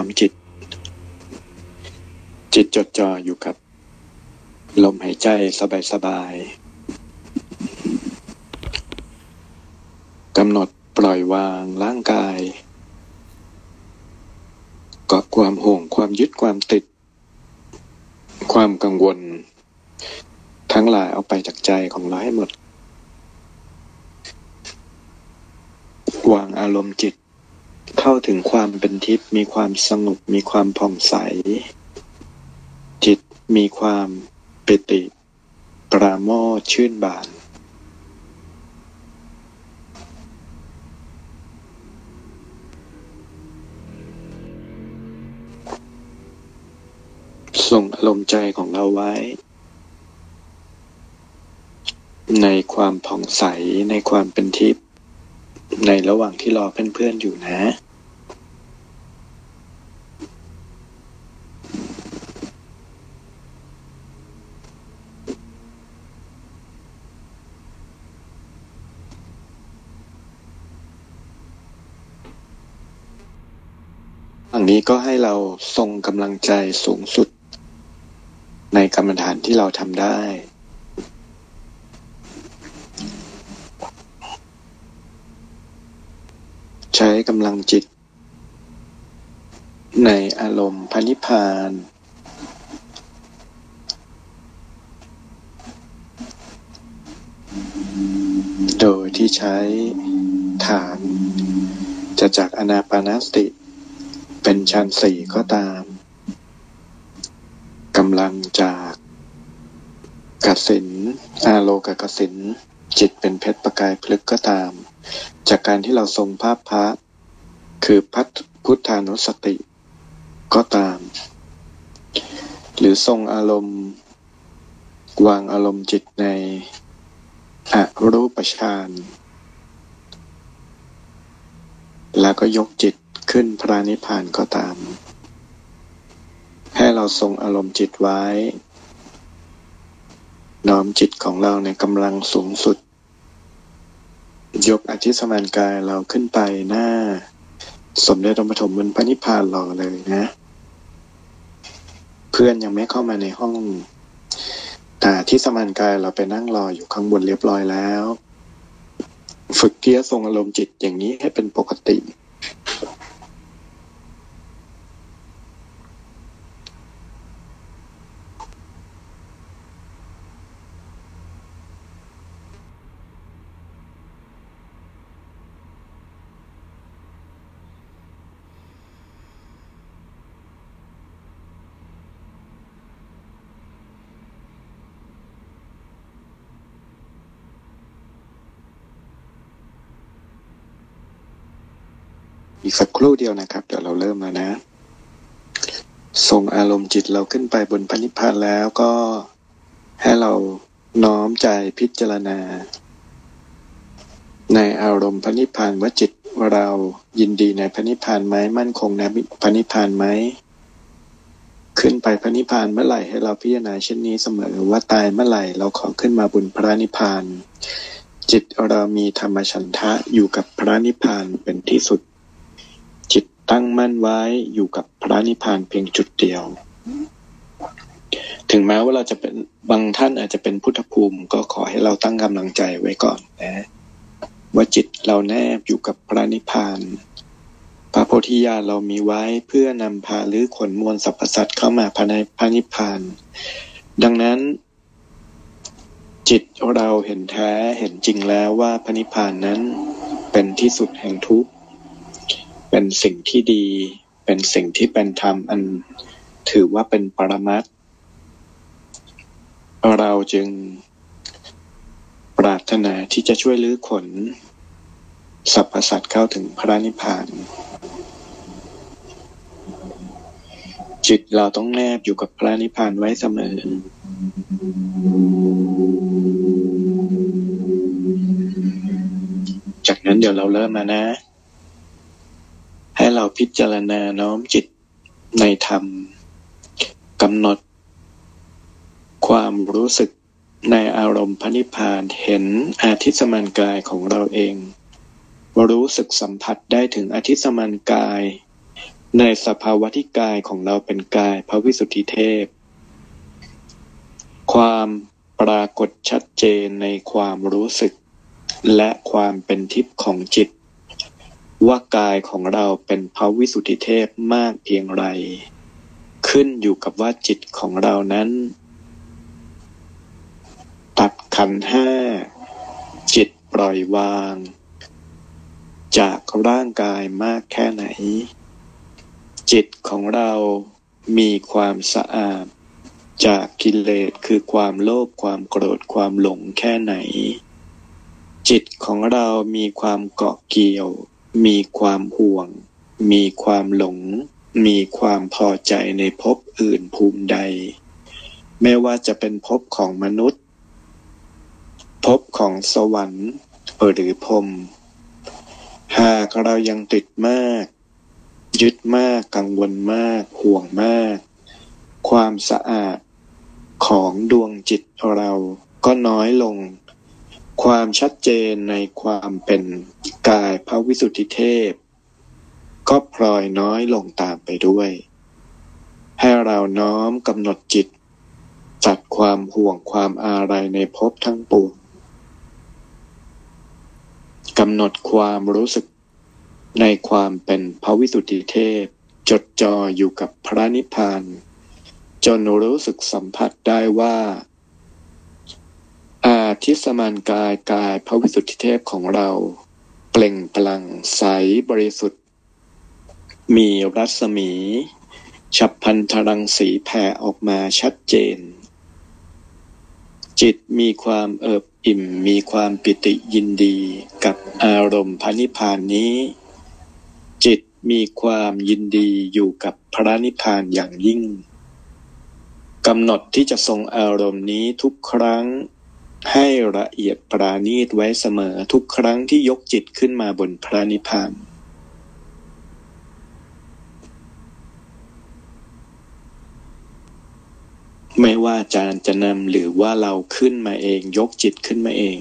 อมจิต จิตจดจ่ออยู่กับ ลมหายใจสบายๆกำหนดปล่อยวางร่างกายเกาะความห่วงความยึดความติด ความกังวล ทั้งหลายเอาไปจากใจของเราให้หมด วางอารมณ์จิต เข้าถึงความเป็นทิพย์มีความสงบมีความผ่องใส จิตมีความปิติ ปราโมทย์ชื่นบาน ส่งอารมณ์ใจของเราไว้ ในความผ่องใสในความเป็นทิพย์ในระหว่างที่รอเพื่อนๆอยู่นะ อั นี้ก็ให้เราทรงกำลังใจสูงสุด ในกรรมฐานที่เราทำได้ ใช้กำลังจิต ในอารมณ์พระนิพพาน โดยที่ใช้ฐานจะจากอนาปานสติ เป็นชั้นสี่ก็ตามกำลังจากกสินอาโลกกสินจิตเป็นเพชรประกายพลึกก็ตาม จากการที่เราทรงภาพพระ คือพัทพุทธานุสติ ก็ตาม หรือทรงอารมณ์ วางอารมณ์จิตในอรูปฌานแล้วก็ยกจิต ขึ้นพระนิพพานก็ตาม ให้เราทรงอารมณ์จิตไว้ น้อมจิตของเราในกำลังสูงสุด ยกอธิสมานกายเราขึ้นไปหน้า สมเด็จพระปฐมบนพระนิพพานรอเลยนะ เพื่อนยังไม่เข้ามาในห้องแต่ที่สมานกายเราไปนั่งรออยู่ข้างบนเรียบร้อยแล้ว ฝึกเที่ยทรงอารมณ์จิตอย่างนี้ให้เป็นปกติ อีกสักครู่เดียวนะครับ เดี๋ยวเราเริ่มแล้วนะ ส่งอารมณ์จิตเราขึ้นไปบนพระนิพพานแล้วก็ให้เราน้อมใจพิจารณา ในอารมณ์พระนิพพานว่าจิตเรายินดีในพระนิพพานไหมมั่นคงในพระนิพพานไหมขึ้นไปพระนิพพานเมื่อไหร่ให้เราพิจารณาเช่นนี้เสมอว่าตายเมื่อไหร่เราขอขึ้นมาบนพระนิพพาน จิตเรามีธรรมชันทะอยู่กับพระนิพพานเป็นที่สุด ตั้งมั่นไว้อยู่กับพระนิพพานเพียงจุดเดียว ถึงแม้ว่าเราจะเป็นบางท่านอาจจะเป็นพุทธภูมิ ก็ขอให้เราตั้งกำลังใจไว้ก่อนนะว่าจิตเราแนบอยู่กับพระนิพพานพระโพธิญาณเรามีไว้เพื่อนำพาหรือขนมวลสรรพสัตว์เข้ามาภายในพระนิพพาน ดังนั้น จิตเราเห็นแท้เห็นจริงแล้วว่าพระนิพพานนั้นเป็นที่สุดแห่งทุกข์ เป็นสิ่งที่ดี เป็นสิ่งที่เป็นธรรมอันถือว่าเป็นปรมัตเราจึงปรารถนาที่จะช่วยลื้อขนสรรพสัตว์เข้าถึงพระนิพพาน จิตเราต้องแนบอยู่กับพระนิพพานไว้เสมอ จากนั้นเดี๋ยวเราเริ่มมานะ ให้เราพิจารณาน้อมจิตในธรรมกำหนด ความรู้สึกในอารมณ์พระนิพพานเห็นอาทิตสมานกายของเราเอง รู้สึกสัมผัสได้ถึงอาทิตสมานกาย ในสภาวะที่กายของเราเป็นกายพระวิสุทธิเทพ ความปรากฏชัดเจนในความรู้สึก และความเป็นทิพย์ของจิต ว่ากายของเราเป็นพระวิสุทธิเทพมากเพียงไร ขึ้นอยู่กับว่าจิตของเรานั้น ตัดขันห้า จิตปล่อยวาง จากร่างกายมากแค่ไหน จิตของเรามีความสะอาด จากกิเลสคือความโลภความโกรธความหลงแค่ไหน จิตของเรามีความเกาะเกี่ยว มีความห่วง มีความหลง มีความพอใจในภพอื่นภูมิใด ไม่ว่าจะเป็นภพของมนุษย์ภพของสวรรค์หรือพรมหากเรายังติดมาก ยึดมากกังวลมาก ห่วงมาก ความสะอาดของดวงจิตเราก็น้อยลง ความชัดเจนในความเป็นกายพระวิสุทธิเทพ ก็พลอยน้อยลงตามไปด้วย ให้เราน้อมกำหนดจิตตัดความห่วงความอาลัยในภพทั้งปวงกำหนดความรู้สึกในความเป็นพระวิสุทธิเทพ จดจ่ออยู่กับพระนิพพาน จนรู้สึกสัมผัสได้ว่าอา ทิสมานกายกายพระวิสุทธิเทพของเรา เปล่งปลั่งใสบริสุทธิ์ มีรัศมี ฉับพันธรังสีแผ่ออกมาชัดเจน จิตมีความเอิบอิ่มมีความปิติยินดีกับอารมณ์พระนิพพานนี้ จิตมีความยินดีอยู่กับพระนิพพานอย่างยิ่งกำหนดที่จะทรงอารมณ์นี้ทุกครั้ง ให้ละเอียดปราณีตไว้เสมอทุกครั้งที่ยกจิตขึ้นมาบนพระนิพพานไม่ว่าอาจารย์จะนำหรือว่าเราขึ้นมาเองยกจิตขึ้นมาเอง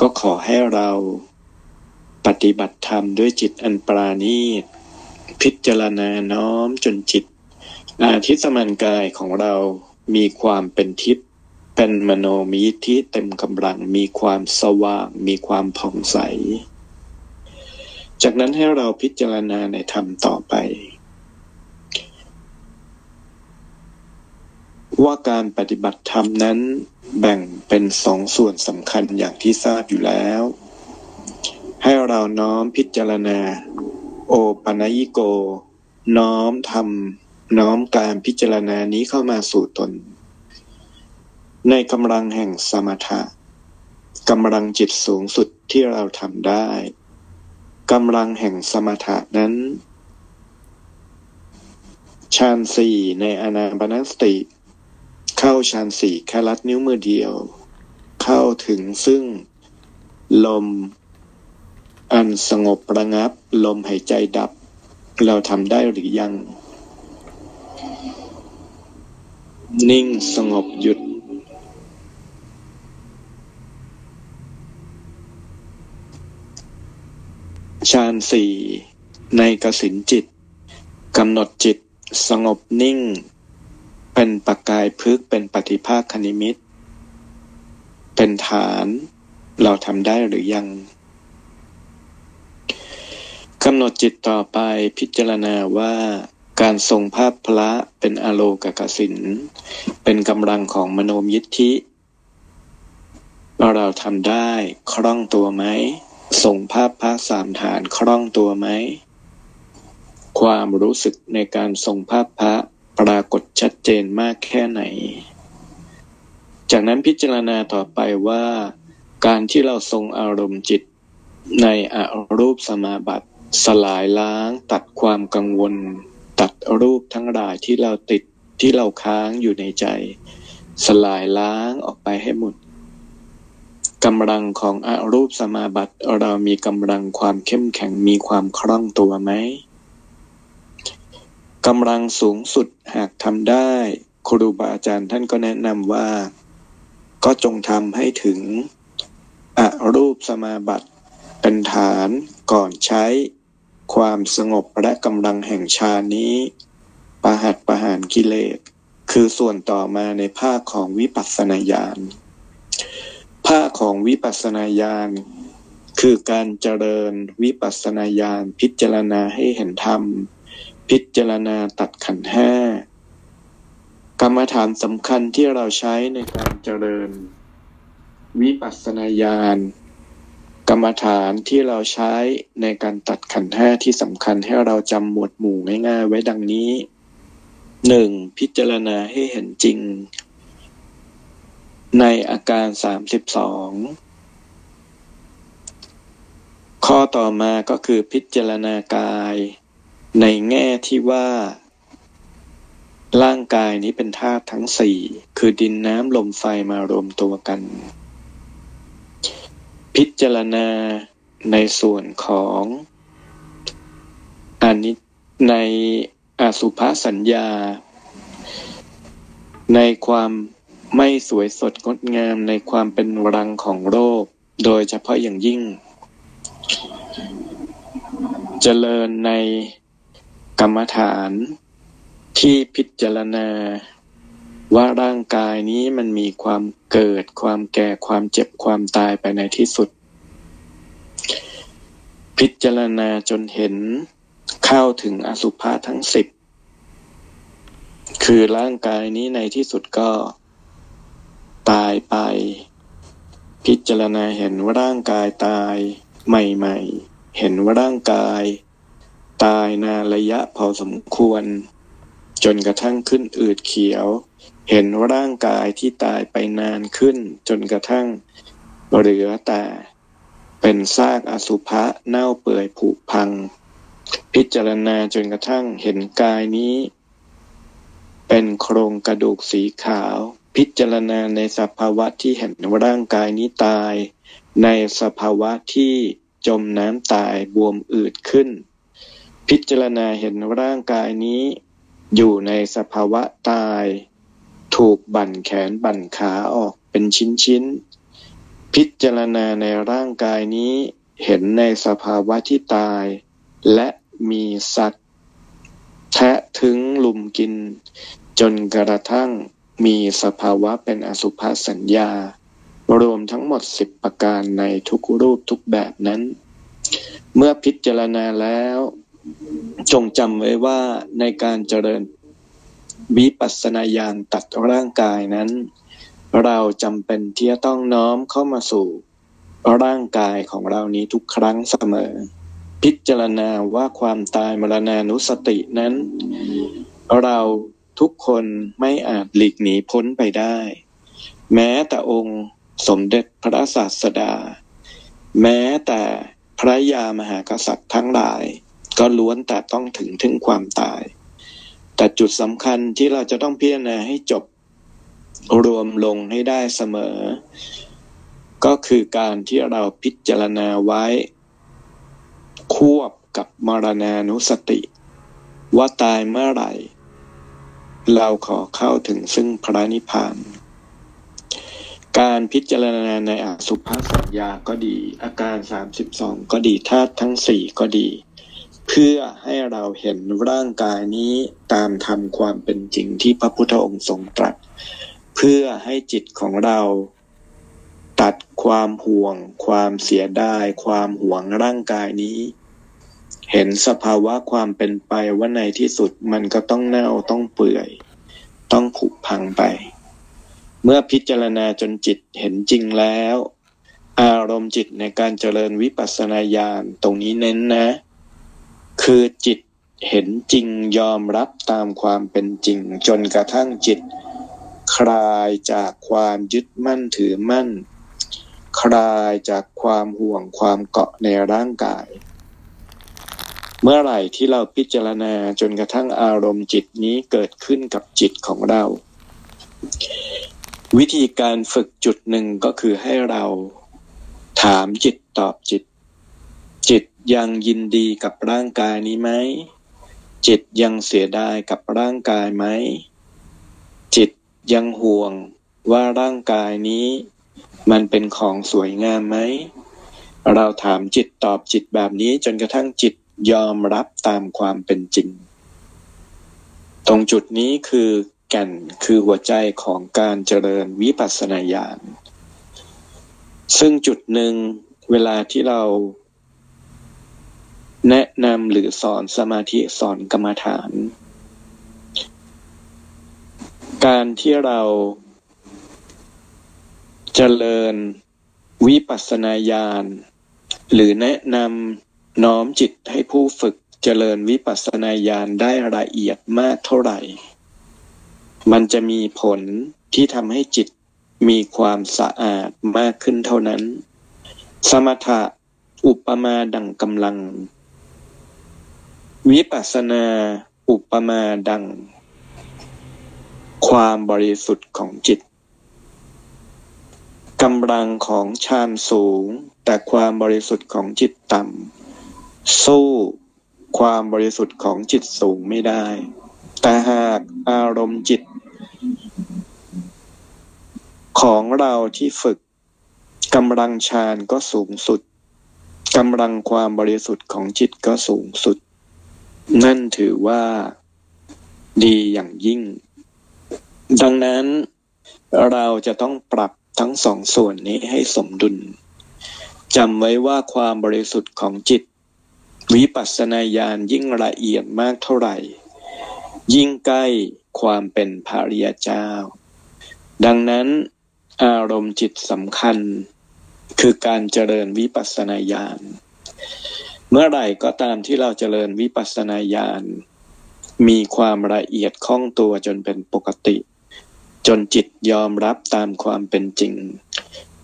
ก็ขอให้เราปฏิบัติธรรมด้วยจิตอันปราณีต พิจารณาน้อมจนจิต อาทิสมันกายของเรามีความเป็นทิพย์ เป็นมโนมีที่เต็มกำลังมีความสว่าง มีความผ่องใส จากนั้นให้เราพิจารณาในธรรมต่อไป ว่าการปฏิบัติธรรมนั้นแบ่งเป็นสองส่วนสำคัญอย่างที่ทราบอยู่แล้ว ให้เราน้อมพิจารณา โอปัญญิโก น้อมทำน้อมการพิจารณานี้เข้ามาสู่ตน ในกำลังแห่งสมถะกำลังจิตสูงสุดที่เราทำได้กำลังแห่งสมถะนั้น ฌานสี่ในอนาปานสติ เข้าฌานสี่แค่ลัดนิ้วมือเดียว เข้าถึงซึ่ง ลม อันสงบประงับ ลมหายใจดับ เราทำได้หรือยัง นิ่งสงบหยุด ฌานสี่ในกสินจิตกำหนดจิตสงบนิ่ง เป็นปากกายพึกเป็นปฏิภาคคณิมิต เป็นฐานเราทำได้หรือยังกำหนดจิตต่อไปพิจารณาว่าการทรงภาพพระเป็นอโลกกสินเป็นกำลังของมโนมยิทธิ เราทำได้คล่องตัวไหม ส่งภาพพระสามฐานคล่องตัวไหม ความรู้สึกในการส่งภาพพระปรากฏชัดเจนมากแค่ไหน จากนั้นพิจารณาต่อไปว่า การที่เราทรงอารมณ์จิต ในอรูปสมาบัติสลายล้าง ตัดความกังวล ตัดรูปทั้งหลายที่เราติดที่เราค้างอยู่ในใจ สลายล้างออกไปให้หมด กำลังของอรูปสมาบัติเรามีกำลังความเข้มแข็งมีความคล่องตัวไหมกำลังสูงสุดหากทำได้ครูบาอาจารย์ท่านก็แนะนำว่า ก็จงทำให้ถึงอรูปสมาบัติเป็นฐานก่อนใช้ความสงบและกำลังแห่งฌานนี้ประหัตประหารกิเลส คือส่วนต่อมาในภาคของวิปัสสนาญาณ ภาคของวิปัสสนาญาณคือการเจริญวิปัสสนาญาณพิจารณาให้เห็นธรรม พิจารณาตัดขันธ์ห้ากรรมฐานสำคัญที่เราใช้ในการเจริญ วิปัสสนาญาณกรรมฐานที่เราใช้ในการตัดขันธ์ห้าที่สำคัญให้เราจำหมวดหมู่ง่ายๆไว้ดังนี้หนึ่งพิจารณาให้เห็นจริง ในอาการสามสิบสองข้อต่อมาก็คือพิจารณากาย ในแง่ที่ว่า ร่างกายนี้เป็นธาตุทั้งสี่คือดินน้ำลมไฟมารวมตัวกัน พิจารณาในส่วนของอันนี้ในอสุภสัญญา ในความ ไม่สวยสดงดงามในความเป็นรังของโรค โดยเฉพาะอย่างยิ่ง เจริญในกรรมฐานที่พิจารณา ว่าร่างกายนี้มันมีความเกิดความแก่ความเจ็บความตายไปในที่สุด พิจารณาจนเห็นเข้าถึงอสุภะทั้งสิบคือร่างกายนี้ในที่สุดก็ ตายไป พิจารณาเห็นว่าร่างกายตาย ใหม่ๆ เห็นว่าร่างกาย ตายนานระยะพอสมควร จนกระทั่งขึ้นอืดเขียว เห็นว่าร่างกายที่ตายไปนานขึ้น จนกระทั่งเหลือแต่เป็นซากอสุภะเน่าเปื่อยผุพัง พิจารณาจนกระทั่งเห็นกายนี้ เป็นโครงกระดูกสีขาว พิจารณาในสภาวะที่เห็นร่างกายนี้ตาย ในสภาวะที่จมน้ำตายบวมอืดขึ้น พิจารณาเห็นร่างกายนี้ อยู่ในสภาวะตาย ถูกบั่นแขนบั่นขาออกเป็นชิ้นๆ พิจารณาในร่างกายนี้เห็นในสภาวะที่ตาย และมีสัตว์แทะถึงลุมกิน จนกระทั่ง มีสภาวะเป็นอสุภสัญญา รวมทั้งหมดสิบประการในทุกรูปทุกแบบนั้น เมื่อพิจารณาแล้ว จงจำไว้ว่าในการเจริญวิปัสสนาญาณตัดร่างกายนั้น เราจำเป็นที่จะต้องน้อมเข้ามาสู่ ร่างกายของเรานี้ทุกครั้งเสมอ พิจารณาว่าความตายมรณานุสตินั้น เรา ทุกคนไม่อาจหลีกหนีพ้นไปได้ แม้แต่องค์สมเด็จพระศาสดา แม้แต่พระยามหากษัตริย์ทั้งหลาย ก็ล้วนแต่ต้องถึงถึงความตาย แต่จุดสำคัญที่เราจะต้องพิจารณาให้จบรวมลงให้ได้เสมอ ก็คือการที่เราพิจารณาไว้ ควบกับมรณานุสติ ว่าตายเมื่อไหร่ เราขอเข้าถึงซึ่งพระนิพพาน การพิจารณาในอสุภสัญญาก็ดี อาการสามสิบสองก็ดีธาตุทั้งสี่ก็ดี เพื่อให้เราเห็นร่างกายนี้ตามธรรมความเป็นจริงที่พระพุทธองค์ทรงตรัส เพื่อให้จิตของเราตัดความห่วง ความเสียดาย ความหวงร่างกายนี้ เห็นสภาวะความเป็นไปว่าในที่สุดมันก็ต้องเน่าต้องเปื่อย ต้องผุพังไป เมื่อพิจารณาจนจิตเห็นจริงแล้ว อารมณ์จิตในการเจริญวิปัสสนาญาณตรงนี้เน้นนะ คือจิตเห็นจริงยอมรับตามความเป็นจริง จนกระทั่งจิต คลายจากความยึดมั่นถือมั่น คลายจากความห่วงความเกาะในร่างกาย เมื่อไหร่ที่เราพิจารณาจนกระทั่งอารมณ์จิตนี้เกิดขึ้นกับจิตของเรา วิธีการฝึกจุดหนึ่งก็คือให้เราถามจิตตอบจิต จิตยังยินดีกับร่างกายนี้ไหม จิตยังเสียดายกับร่างกายไหม จิตยังห่วงว่าร่างกายนี้ มันเป็นของสวยงามไหม เราถามจิตตอบจิตแบบนี้จนกระทั่งจิต ยอมรับตามความเป็นจริง ตรงจุดนี้คือแก่นคือหัวใจของการเจริญวิปัสสนาญาณ ซึ่งจุดหนึ่งเวลาที่เรา แนะนำหรือสอนสมาธิสอนกรรมฐาน การที่เราเจริญวิปัสสนาญาณหรือแนะนำ น้อมจิตให้ผู้ฝึกเจริญวิปัสสนาญาณได้ละเอียดมากเท่าไหร่ มันจะมีผลที่ทำให้จิตมีความสะอาดมากขึ้นเท่านั้น สมถะอุปมาดังกำลัง วิปัสสนาอุปมาดัง ความบริสุทธิ์ของจิตกำลังของฌานสูง แต่ความบริสุทธิ์ของจิตต่ำ สู้ความบริสุทธิ์ของจิตสูงไม่ได้ แต่หากอารมณ์จิต ของเราที่ฝึกกำลังฌานก็สูงสุดกำลังความบริสุทธิ์ของจิตก็สูงสุด นั่นถือว่าดีอย่างยิ่ง ดังนั้นเราจะต้องปรับทั้งสองส่วนนี้ให้สมดุลจำไว้ว่าความบริสุทธิ์ของจิต วิปัสสนาญาณยิ่งละเอียดมากเท่าไหร่ ยิ่งใกล้ความเป็นภาริยเจ้า ดังนั้นอารมณ์จิตสำคัญ คือการเจริญวิปัสสนาญาณ เมื่อไหร่ก็ตามที่เราเจริญวิปัสสนาญาณ มีความละเอียดคล่องตัวจนเป็นปกติ จนจิตยอมรับตามความเป็นจริง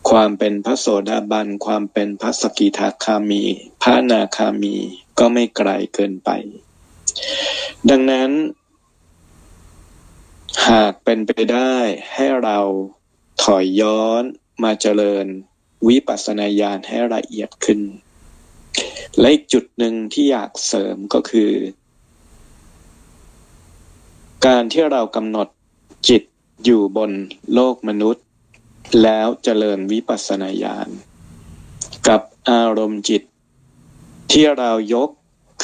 ความเป็นพระโสดาบัน ความเป็นพระสกิทาคามี พระนาคามีก็ไม่ไกลเกินไป ดังนั้น หากเป็นไปได้ให้เราถอยย้อนมาเจริญวิปัสสนาญาณให้ละเอียดขึ้น และอีกจุดหนึ่งที่อยากเสริมก็คือ การที่เรากำหนดจิตอยู่บนโลกมนุษย์ แล้วเจริญวิปัสสนาญาณกับอารมณ์จิต ที่เรายก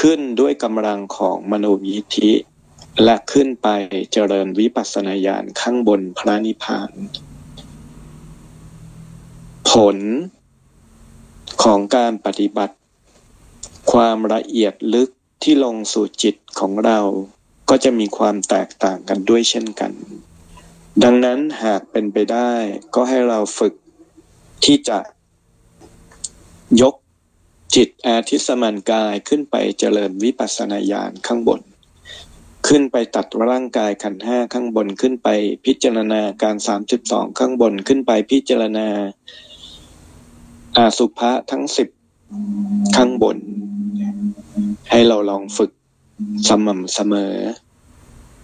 ขึ้นด้วยกำลังของมโนยิธิ และขึ้นไปเจริญวิปัสสนาญาณข้างบนพระนิพพาน ผลของการปฏิบัติ ความละเอียดลึกที่ลงสู่จิตของเราก็จะมีความแตกต่างกันด้วยเช่นกัน ดังนั้นหากเป็นไปได้ ก็ให้เราฝึกที่จะยกจิตอาทิสมันกายขึ้นไปเจริญวิปัสสนาญาณข้างบน ขึ้นไปตัดร่างกายขันห้าข้างบนขึ้นไปพิจารณาการสามสิบสองข้างบนขึ้นไปพิจารณา อาสุภะทั้งสิบข้างบน ให้เราลองฝึกสม่ำเสมอ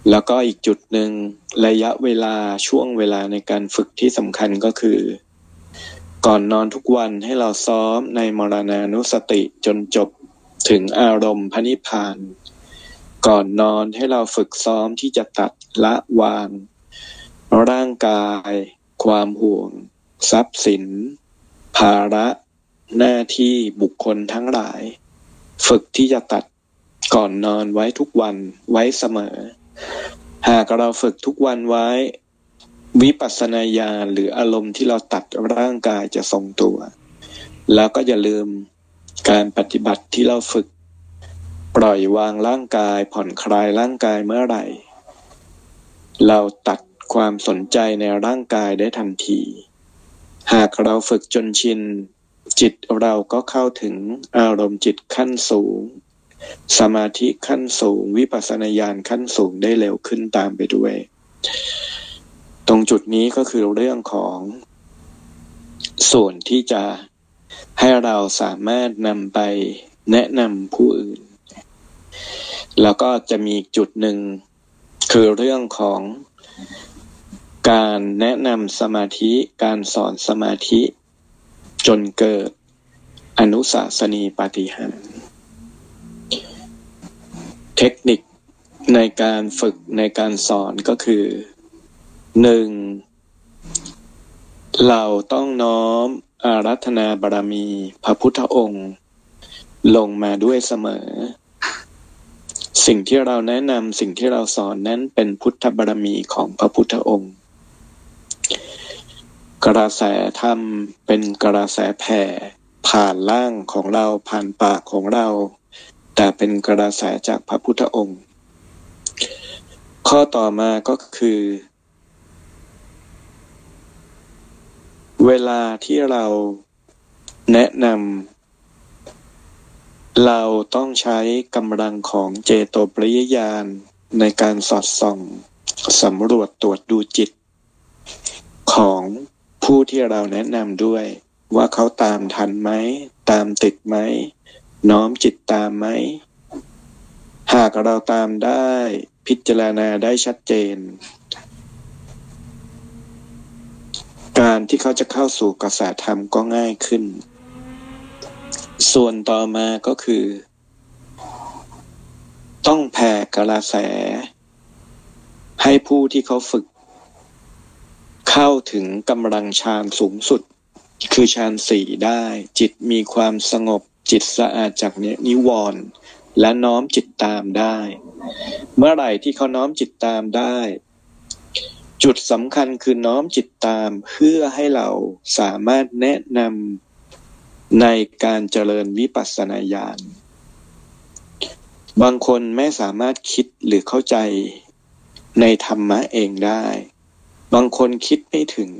แล้วก็อีกจุดหนึ่งระยะเวลาช่วงเวลาในการฝึกที่สำคัญก็คือ ก่อนนอนทุกวันให้เราซ้อมในมรณานุสติจนจบถึงอารมณ์พระนิพพาน ก่อนนอนให้เราฝึกซ้อมที่จะตัดละวาง ร่างกาย ความห่วง ทรัพย์สิน ภาระ หน้าที่บุคคลทั้งหลาย ฝึกที่จะตัดก่อนนอนไว้ทุกวันไว้เสมอ หากเราฝึกทุกวันไว้ วิปัสสนาญาณหรืออารมณ์ที่เราตัดร่างกายจะทรงตัว แล้วก็อย่าลืมการปฏิบัติที่เราฝึก ปล่อยวางร่างกายผ่อนคลายร่างกายเมื่อไหร่ เราตัดความสนใจในร่างกายได้ทันที หากเราฝึกจนชินจิตเราก็เข้าถึงอารมณ์จิตขั้นสูง สมาธิขั้นสูง วิปัสสนาญาณขั้นสูงได้เร็วขึ้นตามไปด้วย ตรงจุดนี้ก็คือเรื่องของส่วนที่จะให้เราสามารถนำไปแนะนำผู้อื่น แล้วก็จะมีจุดหนึ่ง คือเรื่องของการแนะนำสมาธิ การสอนสมาธิ จนเกิดอนุสาสนีปฏิหาร ทคนิคในการฝึกในการสอนก็คือหนึ่งเราต้องน้อมอารัธนาบารมีพระพุทธองค์ ลงมาด้วยเสมอ สิ่งที่เราแนะนำสิ่งที่เราสอนนั้นเป็นพุทธบารมีของพระพุทธองค์ กระแสธรรมเป็นกระแสแผ่ผ่านล่างของเราผ่านปากของเรา แต่เป็นกระแสจากพระพุทธองค์ ข้อต่อมาก็คือ เวลาที่เราแนะนำเราต้องใช้กำลังของเจโตปริยญาณในการสอดส่องสำรวจตรวจดูจิต ของผู้ที่เราแนะนำด้วย ว่าเขาตามทันไหม ตามติดไหม น้อมจิตตามไหม หากเราตามได้พิจารณาได้ชัดเจน การที่เขาจะเข้าสู่กระแสธรรมก็ง่ายขึ้น ส่วนต่อมาก็คือ ต้องแผ่กระแส ให้ผู้ที่เขาฝึก เข้าถึงกำลังฌานสูงสุด คือฌานสี่ได้ จิตมีความสงบ จิตสะอาดจากเนนิวรณ์และน้อมจิตตามได้ เมื่อไหร่ที่เขาน้อมจิตตามได้ จุดสำคัญคือน้อมจิตตามเพื่อให้เราสามารถแนะนำในการเจริญวิปัสสนาญาณบางคนไม่สามารถคิดหรือเข้าใจในธรรมะเองได้ บางคนคิดไม่ถึง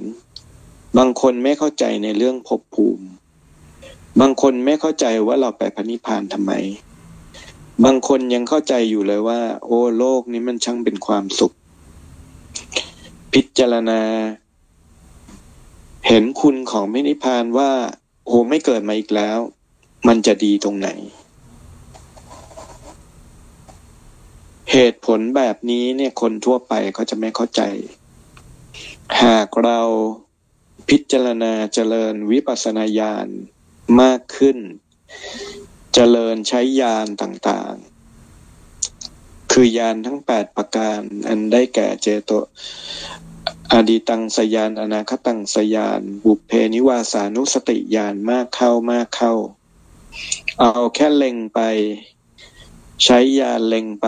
บางคนไม่เข้าใจในเรื่องภพภูมิ บางคนไม่เข้าใจว่าเราไปพระนิพพานทำไม บางคนยังเข้าใจอยู่เลยว่า โอ้โลกนี้มันช่างเป็นความสุข พิจารณา เห็นคุณของพระนิพพานว่า โอ้ไม่เกิดมาอีกแล้ว มันจะดีตรงไหน เหตุผลแบบนี้เนี่ยคนทั่วไปเขาจะไม่เข้าใจ หากเราพิจารณาเจริญวิปัสสนาญาณ มากขึ้น เจริญใช้ญาณต่างๆ คือญาณทั้งแปดประการ อันได้แก่เจโตอดีตังสยานอนาคตังสยาน บุพเพนิวาสานุสติญาณมากเข้ามากเข้า เอาแค่เล็งไป ใช้ญาณเล็งไป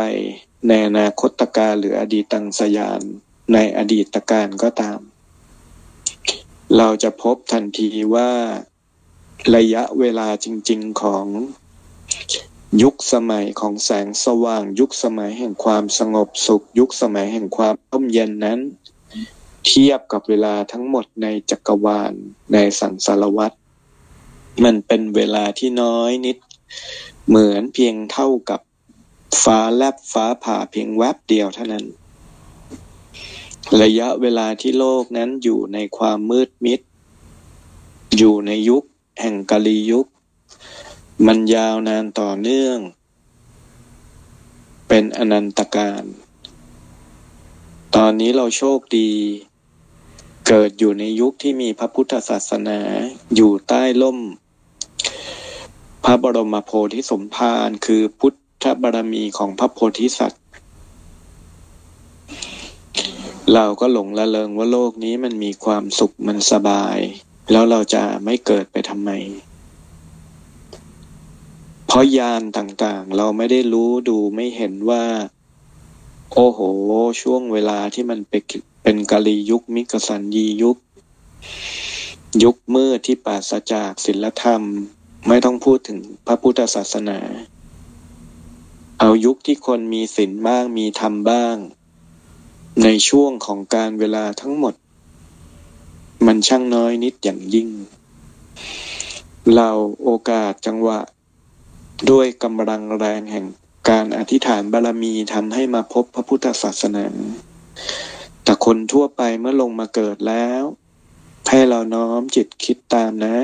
ในอนาคตการหรืออดีตังสยานในอดีตการก็ตาม เราจะพบทันทีว่า ระยะเวลาจริง ๆของยุคสมัยของแสงสว่าง ยุคสมัยแห่งความสงบสุข ยุคสมัยแห่งความร่มเย็นนั้น เทียบกับเวลาทั้งหมดในจักรวาลในสังสารวัฏมันเป็นเวลาที่น้อยนิด เหมือนเพียงเท่ากับฟ้าแลบฟ้าผ่าเพียงแวบเดียวเท่านั้น ระยะเวลาที่โลกนั้นอยู่ในความมืดมิด อยู่ในยุค แห่งกาลียุค มันยาวนานต่อเนื่อง เป็นอนันตการ ตอนนี้เราโชคดี เกิดอยู่ในยุคที่มีพระพุทธศาสนาอยู่ใต้ล่ม พระบรมโพธิสมภารคือพุทธบารมีของพระโพธิสัตว์เราก็หลงละเลงว่าโลกนี้มันมีความสุขมันสบาย แล้วเราจะไม่เกิดไปทำไม เพราะยานต่างๆ เราไม่ได้รู้ดูไม่เห็นว่า โอ้โห ช่วงเวลาที่มันเป็นเป็นกาลียุคมิกสันยียุค ยุคมืดที่ปราศจากศีลธรรม ไม่ต้องพูดถึงพระพุทธศาสนา เอายุคที่คนมีศีลบ้างมีธรรมบ้าง ในช่วงของการเวลาทั้งหมด มันช่างน้อยนิดอย่างยิ่ง เราโอกาสจังหวะ ด้วยกำลังแรงแห่งการอธิษฐานบารมีทำให้มาพบพระพุทธศาสนา แต่คนทั่วไปเมื่อลงมาเกิดแล้ว ให้เราน้อมจิตคิดตามนะ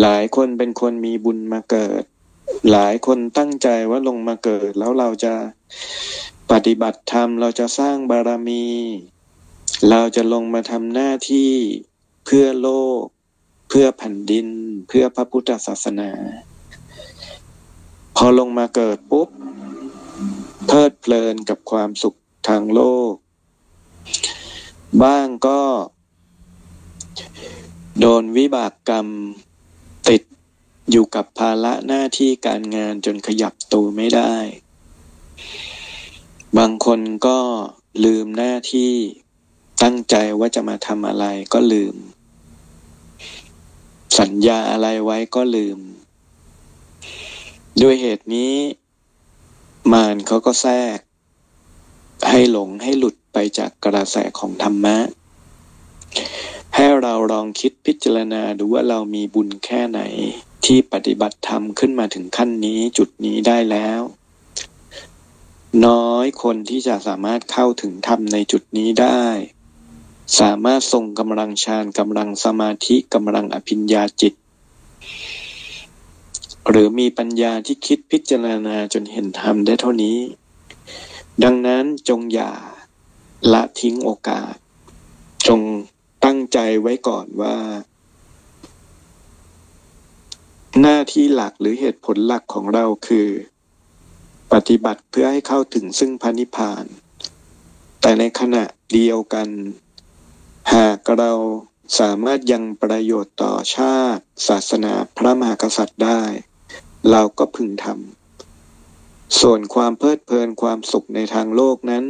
หลายคนเป็นคนมีบุญมาเกิด หลายคนตั้งใจว่าลงมาเกิดแล้วเราจะปฏิบัติธรรมเราจะสร้างบารมี เราจะลงมาทำหน้าที่เพื่อโลก เพื่อแผ่นดิน เพื่อพระพุทธศาสนา พอลงมาเกิดปุ๊บเพลิดเพลินกับความสุขทางโลก บ้างก็ โดนวิบากกรรมติดอยู่กับภาระหน้าที่การงานจนขยับตัวไม่ได้ บางคนก็ลืมหน้าที่ ตั้งใจว่าจะมาทำอะไรก็ลืม สัญญาอะไรไว้ก็ลืม ด้วยเหตุนี้ มารเขาก็แทรก ให้หลงให้หลุดไปจากกระแสของธรรมะ ให้เราลองคิดพิจารณาดูว่าเรามีบุญแค่ไหน ที่ปฏิบัติธรรมขึ้นมาถึงขั้นนี้จุดนี้ได้แล้วน้อยคนที่จะสามารถเข้าถึงธรรมในจุดนี้ได้ สามารถทรงกำลังฌานกำลังสมาธิกำลังอภิญญาจิต หรือมีปัญญาที่คิดพิจารณาจนเห็นธรรมได้เท่านี้ ดังนั้นจงอย่าละทิ้งโอกาส จงตั้งใจไว้ก่อนว่า หน้าที่หลักหรือเหตุผลหลักของเราคือ ปฏิบัติเพื่อให้เข้าถึงซึ่งพระนิพพาน แต่ในขณะเดียวกัน หากเราสามารถยังประโยชน์ต่อชาติ ศาสนาพระมหากษัตริย์ได้ เราก็พึงทำส่วนความเพลิดเพลินความสุขในทางโลกนั้น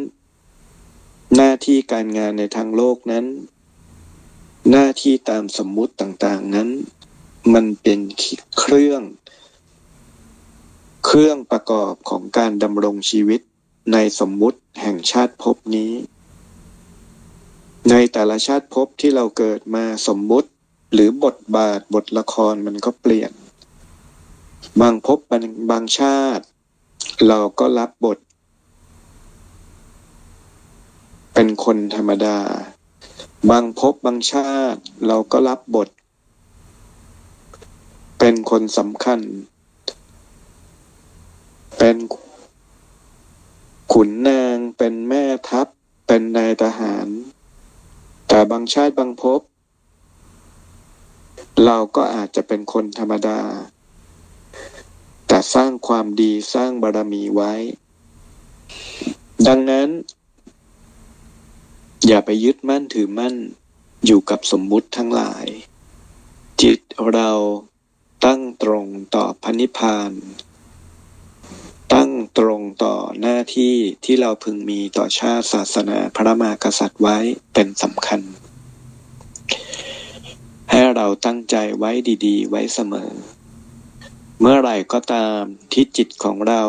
หน้าที่การงานในทางโลกนั้น หน้าที่ตามสมมุติต่างๆนั้น มันเป็นเครื่อง เครื่องประกอบของการดำรงชีวิตในสมมุติแห่งชาติภพนี้ ในแต่ละชาติภพที่เราเกิดมาสมมุติ หรือบทบาทบทละครมันก็เปลี่ยน บางภพบางบางชาติ เราก็รับบท เป็นคนธรรมดา บางภพบางชาติ เราก็รับบท เป็นคนสำคัญ เป็นขุนนางเป็นแม่ทัพ เป็นนายทหาร แต่บางชาติบางภพเราก็อาจจะเป็นคนธรรมดา แต่สร้างความดีสร้างบารมีไว้ ดังนั้น อย่าไปยึดมั่นถือมั่นอยู่กับสมมุติทั้งหลาย จิตเราตั้งตรงต่อพระนิพพาน ตั้งตรงต่อหน้าที่ที่เราพึงมีต่อชาติศาสนาพระมหากษัตริย์ไว้เป็นสำคัญ ให้เราตั้งใจไว้ดีๆ ไว้เสมอ เมื่อไหร่ก็ตามที่จิตของเรา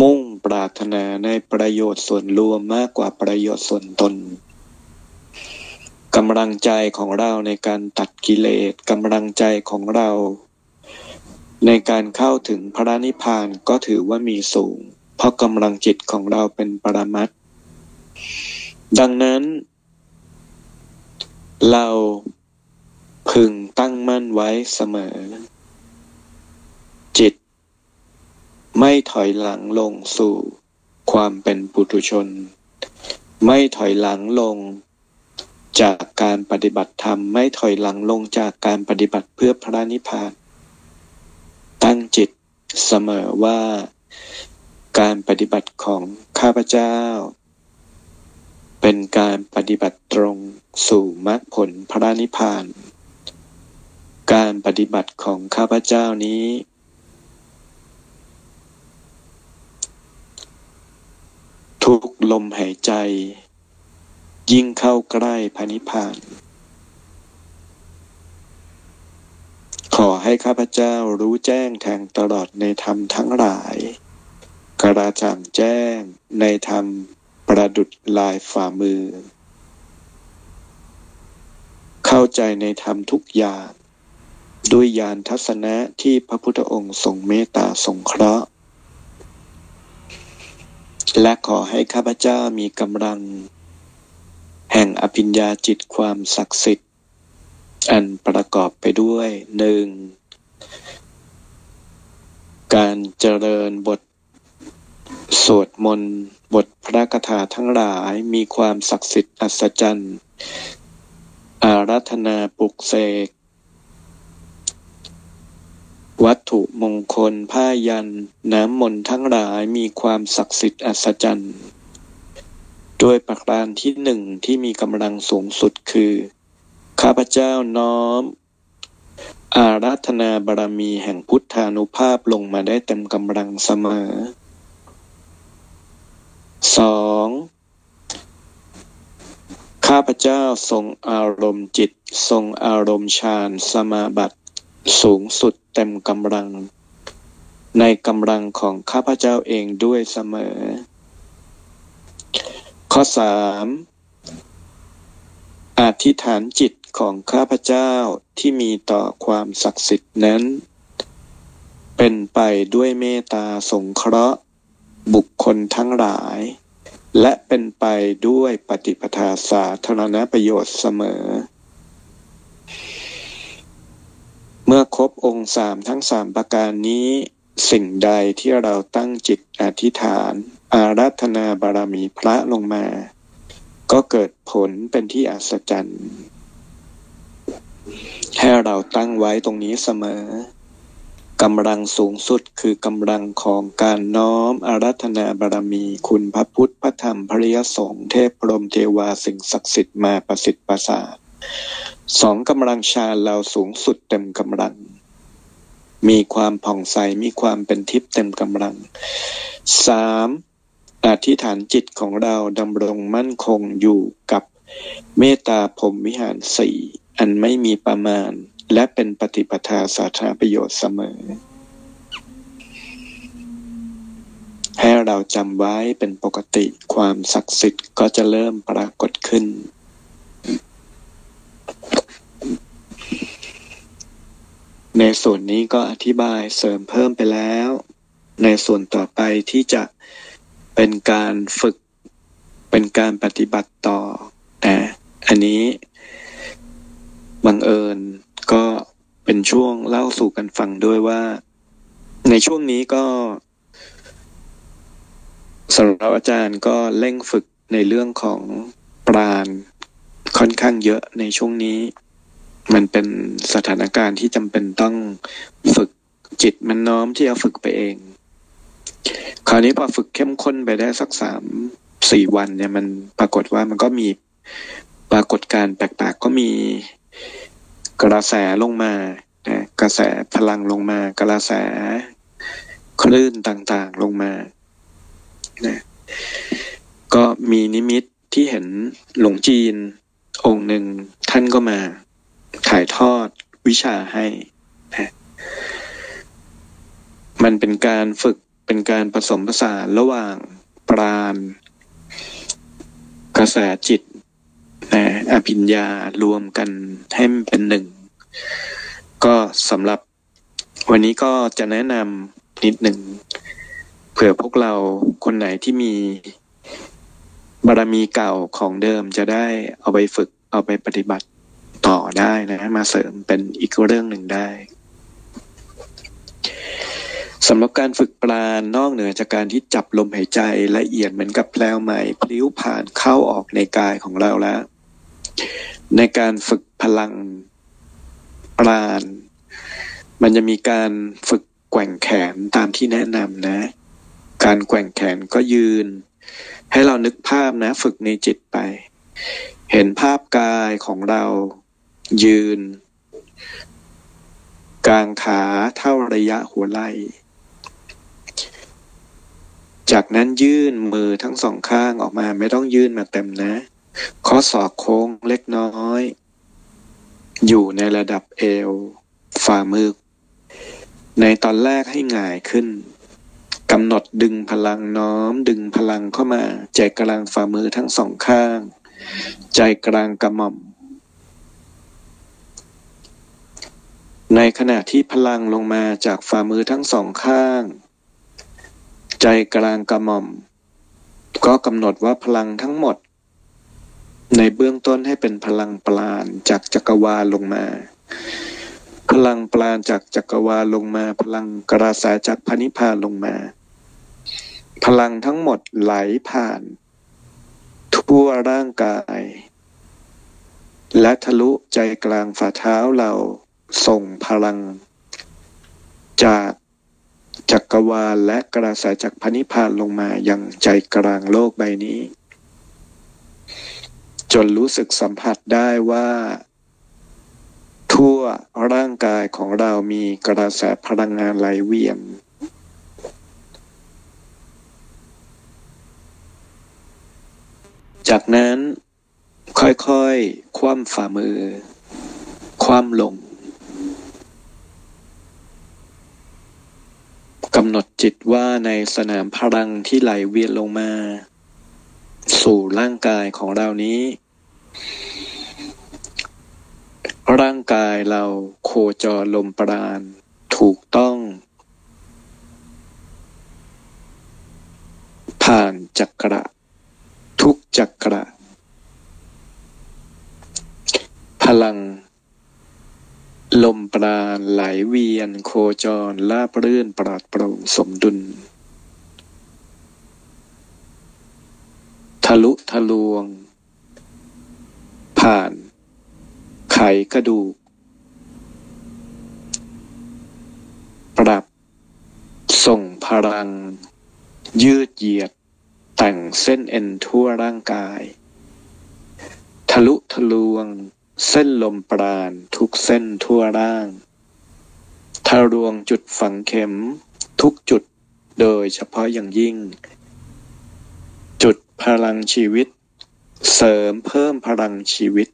มุ่งปรารถนาในประโยชน์ส่วนรวมมากกว่าประโยชน์ส่วนตนกำลังใจของเราในการตัดกิเลสกำลังใจของเรา ในการเข้าถึงพระนิพพานก็ถือว่ามีสูง เพราะกำลังจิตของเราเป็นปรมัตถ์ดังนั้น เราพึงตั้งมั่นไว้เสมอ จิต ไม่ถอยหลังลงสู่ความเป็นปุถุชน ไม่ถอยหลังลงจากการปฏิบัติธรรม ไม่ถอยหลังลงจากการปฏิบัติเพื่อพระนิพพาน ตั้งจิตเสมอว่า การปฏิบัติของข้าพเจ้า เป็นการปฏิบัติตรงสู่มรรคผลพระนิพพาน การปฏิบัติของข้าพเจ้านี้ ทุกลมหายใจ ยิ่งเข้าใกล้พระนิพพาน ขอให้ข้าพเจ้ารู้แจ้งแทงตลอดในธรรมทั้งหลาย กระจ่างแจ้งในธรรมประดุดลายฝ่ามือ เข้าใจในธรรมทุกอย่าง ด้วยญาณทัศนะที่พระพุทธองค์ทรงเมตตาสงเคราะห์ และขอให้ข้าพเจ้ามีกำลัง แห่งอภิญญาจิตความศักดิ์สิทธิ์ อันประกอบไปด้วย หนึ่ง การเจริญบท สวดมนต์ บทพระคาถาทั้งหลายมีความศักดิ์สิทธิ์อัศจรรย์ อารัธนาปลุกเสก วัตถุมงคลผ้ายัน น้ำมนต์ทั้งหลายมีความศักดิ์สิทธิ์อัศจรรย์ ด้วยประการที่หนึ่งที่มีกำลังสูงสุดคือ ข้าพเจ้าน้อม อาราธนาบารมีแห่งพุทธานุภาพลงมาได้เต็มกำลังเสมอสองข้าพเจ้าทรงอารมณ์จิต ทรงอารมณ์ฌานสมาบัติ สูงสุดเต็มกำลัง ในกำลังของข้าพเจ้าเองด้วยเสมอ ข้อสามอธิษฐานจิต ของข้าพเจ้าที่มีต่อความศักดิ์สิทธิ์นั้น เป็นไปด้วยเมตตาสงเคราะห์ บุคคลทั้งหลาย และเป็นไปด้วยปฏิปทาสาธารณประโยชน์เสมอ เมื่อครบองค์สามทั้งสามประการนี้สิ่งใดที่เราตั้งจิตอธิษฐาน อารัธนาบารมีพระลงมา ก็เกิดผลเป็นที่อัศจรรย์ ให้เราตั้งไว้ตรงนี้เสมอกำลังสูงสุดคือกำลังของการน้อมอารัธนาบารมี คุณพระพุทธพระธรรมพระริยสงฆ์เทพพรมเทวาสิ่งศักดิ์สิทธิ์มาประสิทธิ์ประสาทสองกำลังฌาเราสูงสุดเต็มกำลัง มีความผ่องใสมีความเป็นทิพย์เต็มกำลังสามอธิษฐานจิตของเราดำรงมั่นคงอยู่กับเมตตาพรมวิหารสี่ อันไม่มีประมาณ และเป็นปฏิปทาสาธารณประโยชน์เสมอ ให้เราจำไว้เป็นปกติความศักดิ์สิทธิ์ก็จะเริ่มปรากฏขึ้น ในส่วนนี้ก็อธิบายเสริมเพิ่มไปแล้ว ในส่วนต่อไปที่จะเป็นการฝึกเป็นการปฏิบัติต่อนะอันนี้ บังเอิญก็เป็นช่วงเล่าสู่กันฟังด้วยว่า ในช่วงนี้ก็สำหรับอาจารย์ก็เร่งฝึกในเรื่องของปราณค่อนข้างเยอะในช่วงนี้ มันเป็นสถานการณ์ที่จำเป็นต้องฝึกจิตมันน้อมที่จะฝึกไปเอง คราวนี้พอฝึกเข้มข้นไปได้สักสามสี่วันเนี่ยมันปรากฏว่ามันก็มีปรากฏการแปลกๆก็มี กระแสลงมานะกระแสพลังลงมา กระแสคลื่นต่างๆลงมานะก็มีนิมิตที่เห็นหลวงจีน องค์หนึ่งท่านก็มาถ่ายทอดวิชาให้นะมันเป็นการฝึกเป็นการผสมผสานระหว่างปราณกระแสจิต นะอภิญญารวมกันให้มันเป็นหนึ่ง ก็สำหรับวันนี้ก็จะแนะนำนิดหนึ่งเผื่อพวกเราคนไหนที่มีบารมีเก่าของเดิมจะได้เอาไปฝึกเอาไปปฏิบัติต่อได้นะมาเสริมเป็นอีกเรื่องหนึ่งได้สำหรับการฝึกปราณนอกเหนือจากการที่จับลมหายใจละเอียดเหมือนกับแปลวใหม่พลิ้วผ่านเข้าออกในกายของเราแล้ว ในการฝึกพลังปราณ มันจะมีการฝึกแกว่งแขนตามที่แนะนำนะ การแกว่งแขนก็ยืน ให้เรานึกภาพนะ ฝึกในจิตไป เห็นภาพกายของเรายืน กลางขาเท่าระยะหัวไหล่จากนั้นยื่นมือทั้งสองข้างออกมาไม่ต้องยื่นมาเต็มนะ ข้อศอกโค้งเล็กน้อย อยู่ในระดับเอว ฝ่ามือ ในตอนแรกให้หงายขึ้นกำหนดดึงพลังน้อม ดึงพลังเข้ามา ใจกลางฝ่ามือทั้งสองข้าง ใจกลางกระหม่อม ในขณะที่พลังลงมาจากฝ่ามือทั้งสองข้าง ใจกลางกระหม่อม ก็กำหนดว่าพลังทั้งหมด ในเบื้องต้นให้เป็นพลังปราณจากจักรวาลลงมา พลังปราณจากจักรวาลลงมา พลังกระแสจากพนิพพานลงมา พลังทั้งหมดไหลผ่าน ทั่วร่างกาย และทะลุใจกลางฝ่าเท้าเราส่งพลัง จากจักรวาลและกระแสจากพนิพพานลงมายังใจกลางโลกใบนี้ นรู้สึกสัมผัสได้ว่า ทั่วร่างกายของเรามีกระแสพลังงานไหลเวียน จากนั้นค่อยๆ คว่ำฝ่ามือ คว่ำลงกำหนดจิตว่าในสนามพลังที่ไหลเวียนลงมา สู่ร่างกายของเรานี้ ร่างกายเราโคจรลมปราณ ถูกต้อง ผ่านจักระ ทุกจักระ พลัง ลมปราณไหลเวียนโคจรลาบรื่นปราดโปร่งสมดุล ทะลุทะลวง ผ่าน ไขกระดูก ปรับ ส่งพลัง ยืดเหยียด แต่งเส้นเอ็นทั่วร่างกาย ทะลุทะลวง เส้นลมปราณทุกเส้นทั่วร่าง ทะลวงจุดฝังเข็ม ทุกจุดโดยเฉพาะอย่างยิ่ง จุดพลังชีวิต เสริมเพิ่มพลังชีวิต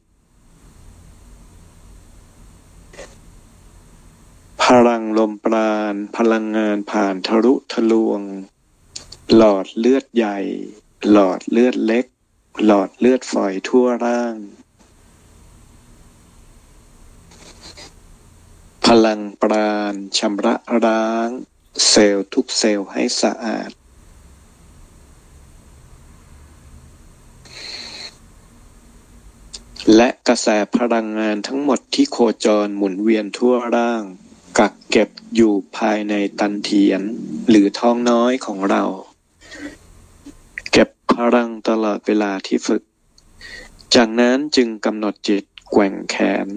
พลังลมปราณ พลังงานผ่านทะลุทะลวง หลอดเลือดใหญ่ หลอดเลือดเล็ก หลอดเลือดฝอยทั่วร่าง พลังปราณชำระล้าง เซลล์ทุกเซลล์ให้สะอาด และกระแสพลังงานทั้งหมดที่โคจรหมุนเวียนทั่วร่าง กักเก็บอยู่ภายในตันเทียน หรือท้องน้อยของเรา เก็บพลังตลอดเวลาที่ฝึก จากนั้นจึงกำหนดจิตแกว่งแขน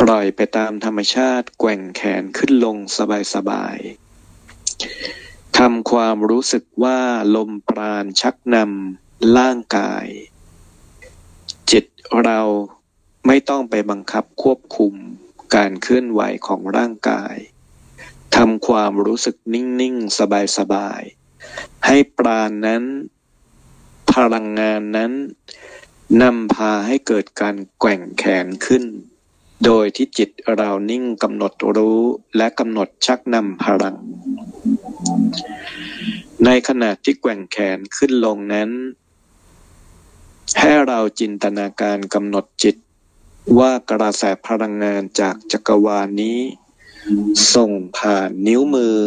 ปล่อยไปตามธรรมชาติแกว่งแขนขึ้นลงสบายๆทำความรู้สึกว่าลมปราณชักนำร่างกาย เราไม่ต้องไปบังคับควบคุมการเคลื่อนไหวของร่างกายทำความรู้สึกนิ่งๆ สบายๆ ให้ปราณนั้น พลังงานนั้นนำพาให้เกิดการแกว่งแขนขึ้น โดยที่จิตเรานิ่งกำหนดรู้และกำหนดชักนำพลัง ในขณะที่แกว่งแขนขึ้นลงนั้น ให้เราจินตนาการกำหนดจิต ว่ากระแสพลังงานจากจักรวาลนี้ ส่งผ่านนิ้วมือ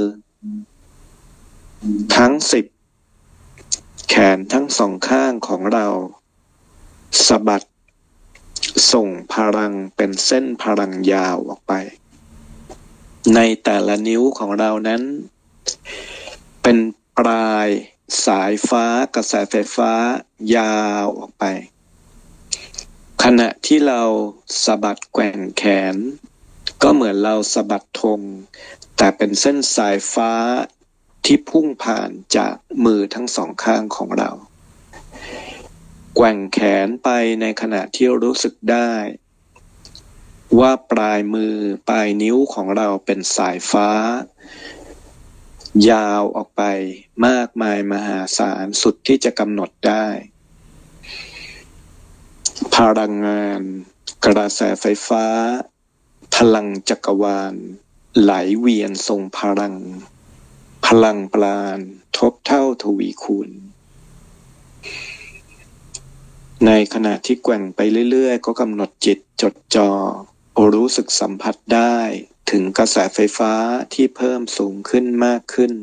ทั้งสิบแขนทั้งสองข้างของเราสะบัด ส่งพลังเป็นเส้นพลังยาวออกไป ในแต่ละนิ้วของเรานั้น เป็นปลาย สายฟ้ากระแสไฟฟ้ายาวออกไป ขณะที่เราสะบัดแกว่งแขน ก็เหมือนเราสะบัดธงแต่เป็นเส้นสายฟ้าที่พุ่งผ่านจากมือทั้งสองข้างของเรา แกว่งแขนไปในขณะที่รู้สึกได้ ว่าปลายมือปลายนิ้วของเราเป็นสายฟ้า ยาวออกไปมากมายมหาศาลสุดที่จะกำหนดได้ พลังงาน กระแสไฟฟ้า พลังจักรวาล ไหลเวียนทรงพลัง พลังปราณทบเท่าทวีคูณ ในขณะที่แกว่งไปเรื่อยๆ ก็กำหนดจิตจดจอ่อรู้สึกสัมผัสได้ ถึงกระแสไฟฟ้าที่เพิ่มสูงขึ้นมากขึ้น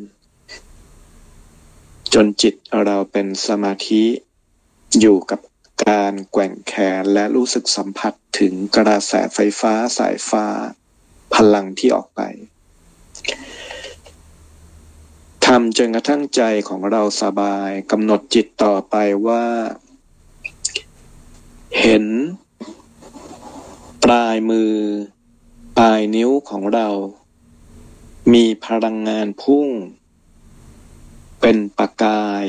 จนจิตเราเป็นสมาธิอยู่กับการแกว่งแขนและรู้สึกสัมผัสถึงกระแสไฟฟ้าสายฟ้า พลังที่ออกไปทำจนกระทั่งใจของเราสบายกำหนดจิตต่อไปว่า เห็น ปลายมือ ปลายนิ้วของเรา มีพลังงานพุ่ง เป็นประกาย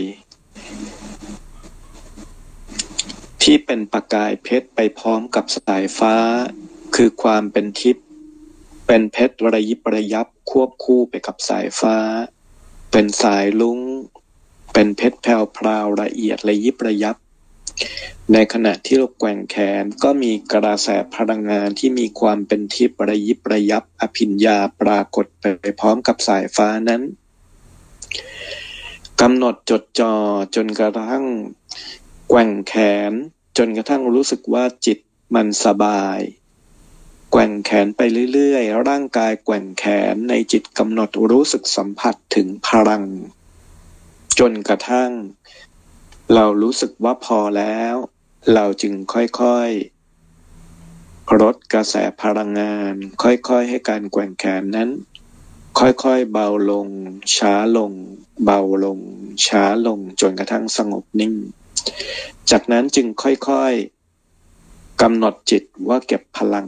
ที่เป็นประกายเพชรไปพร้อมกับสายฟ้า คือความเป็นทิพย์เป็นเพชรระยิบระยับควบคู่ไปกับสายฟ้า เป็นสายลุงเป็นเพชรแผ่วพราวละเอียดระยิบระยับ ในขณะที่เราแกว่งแขนก็มีกระแสพลังงานที่มีความเป็นทิพย์ระยิบระยับอภิญญาปรากฏไปพร้อมกับสายฟ้านั้นกำหนดจดจ่อจนกระทั่งแกว่งแขน จนกระทั่งรู้สึกว่าจิตมันสบาย แกว่งแขนไปเรื่อยๆ ร่างกายแกว่งแขนในจิตกำหนดรู้สึกสัมผัสถึงพลัง จนกระทั่ง เรารู้สึกว่าพอแล้ว เราจึงค่อยๆลดกระแสพลังงาน ค่อยๆ ให้การแกว่งแขนนั้น ค่อยๆ เบาลง ช้าลง เบาลง ช้าลงจนกระทั่งสงบนิ่ง จากนั้นจึงค่อยๆกำหนดจิตว่าเก็บพลัง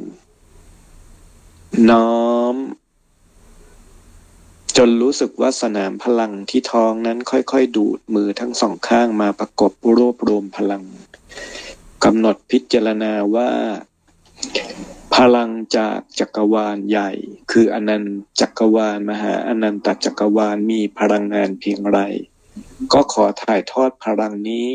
น้อม จนรู้สึกว่าสนามพลังที่ท้องนั้นค่อยๆ ดูดมือทั้งสองข้างมาประกบรวบรวมพลังกำหนดพิจารณาว่า พลังจากจักรวาลใหญ่ คืออนันต์จักรวาลมหาอนันตจักรวาลมีพลังงานเพียงไร ก็ขอถ่ายทอดพลังนี้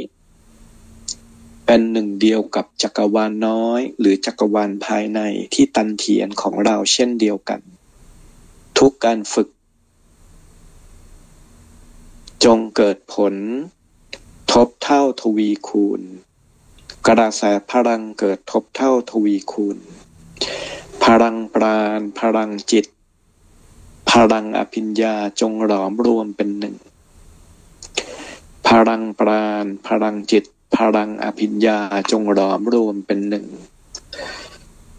เป็นหนึ่งเดียวกับจักรวาลน้อย หรือจักรวาลภายในที่ตันเทียนของเราเช่นเดียวกัน ทุกการฝึก จงเกิดผล ทบเท่าทวีคูณ กระแสพลังเกิดทบเท่าทวีคูณ พลังปราณ พลังจิต พลังอภิญญาจงหลอมรวมเป็นหนึ่ง พลังปราณ พลังจิต พลังอภิญญาจงหลอมรวมเป็นหนึ่ง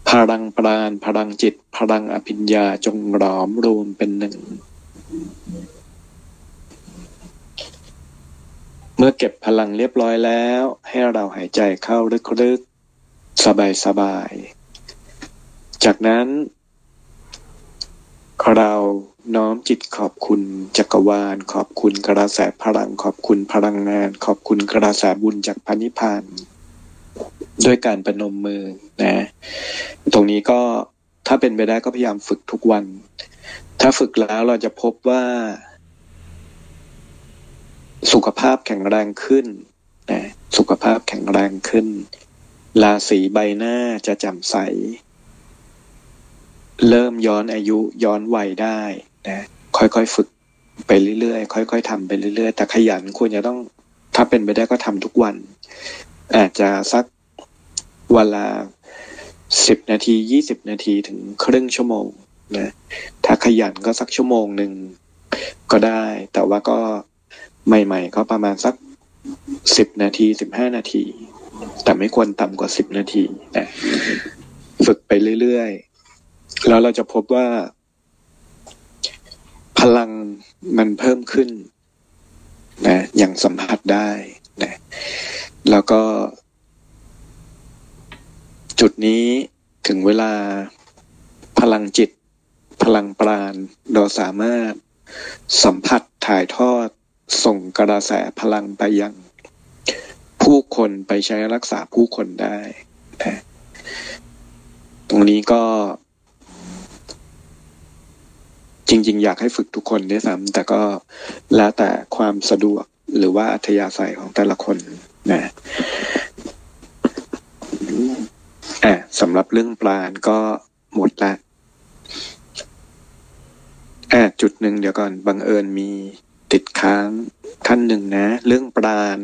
พลังปราณ พลังจิต พลังอภิญญาจงหลอมรวมเป็นหนึ่ง เมื่อเก็บพลังเรียบร้อยแล้ว ให้เราหายใจเข้าลึกๆ สบายๆ จากนั้น เราน้อมจิตขอบคุณจักรวาล ขอบคุณกระแสพลังขอบคุณพลังงาน ขอบคุณกระแสบุญจากพันิพพานด้วยการประนมมือนะ ตรงนี้ก็ถ้าเป็นไปได้ก็พยายามฝึกทุกวัน ถ้าฝึกแล้วเราจะพบว่า สุขภาพแข็งแรงขึ้นนะสุขภาพแข็งแรงขึ้น ราศีใบหน้าจะแจ่มใส เริ่มย้อนอายุย้อนวัยได้นะค่อยๆฝึกไปเรื่อยๆค่อย ๆทำไปเรื่อย ๆ แต่ขยันควรจะต้องถ้าเป็นไปได้ก็ทำทุกวัน อาจจะสักเวลาสิบนาทียี่สิบนาทีถึงครึ่งชั่วโมงนะถ้าขยันก็สักชั่วโมงหนึ่งก็ได้ แต่ว่าก็ ใหม่ ๆ ก็ประมาณสักสิบนาทีสิบห้านาที แต่ไม่ควรต่ำกว่าสิบนาทีนะฝึกไปเรื่อยๆ แล้วเราจะพบว่า พลังมันเพิ่มขึ้นนะอย่างสัมผัสได้นะแล้วก็ จุดนี้ถึงเวลาพลังจิต พลังปราณเราสามารถสัมผัสถ่ายทอด ส่งกระแสพลังไปยัง ผู้คนไปใช้รักษาผู้คนได้ตรงนี้ก็ จริง ๆ อยากให้ฝึกทุกคนด้วยซ้ำแต่ก็แล้วแต่ความสะดวกหรือว่าอัธยาศัยของแต่ละคนนะอะสำหรับเรื่องปลานก็หมดละอะจุดหนึ่งเดี๋ยวก่อนบังเอิญมี ติดค้างท่านหนึ่งนะ เรื่องปราณ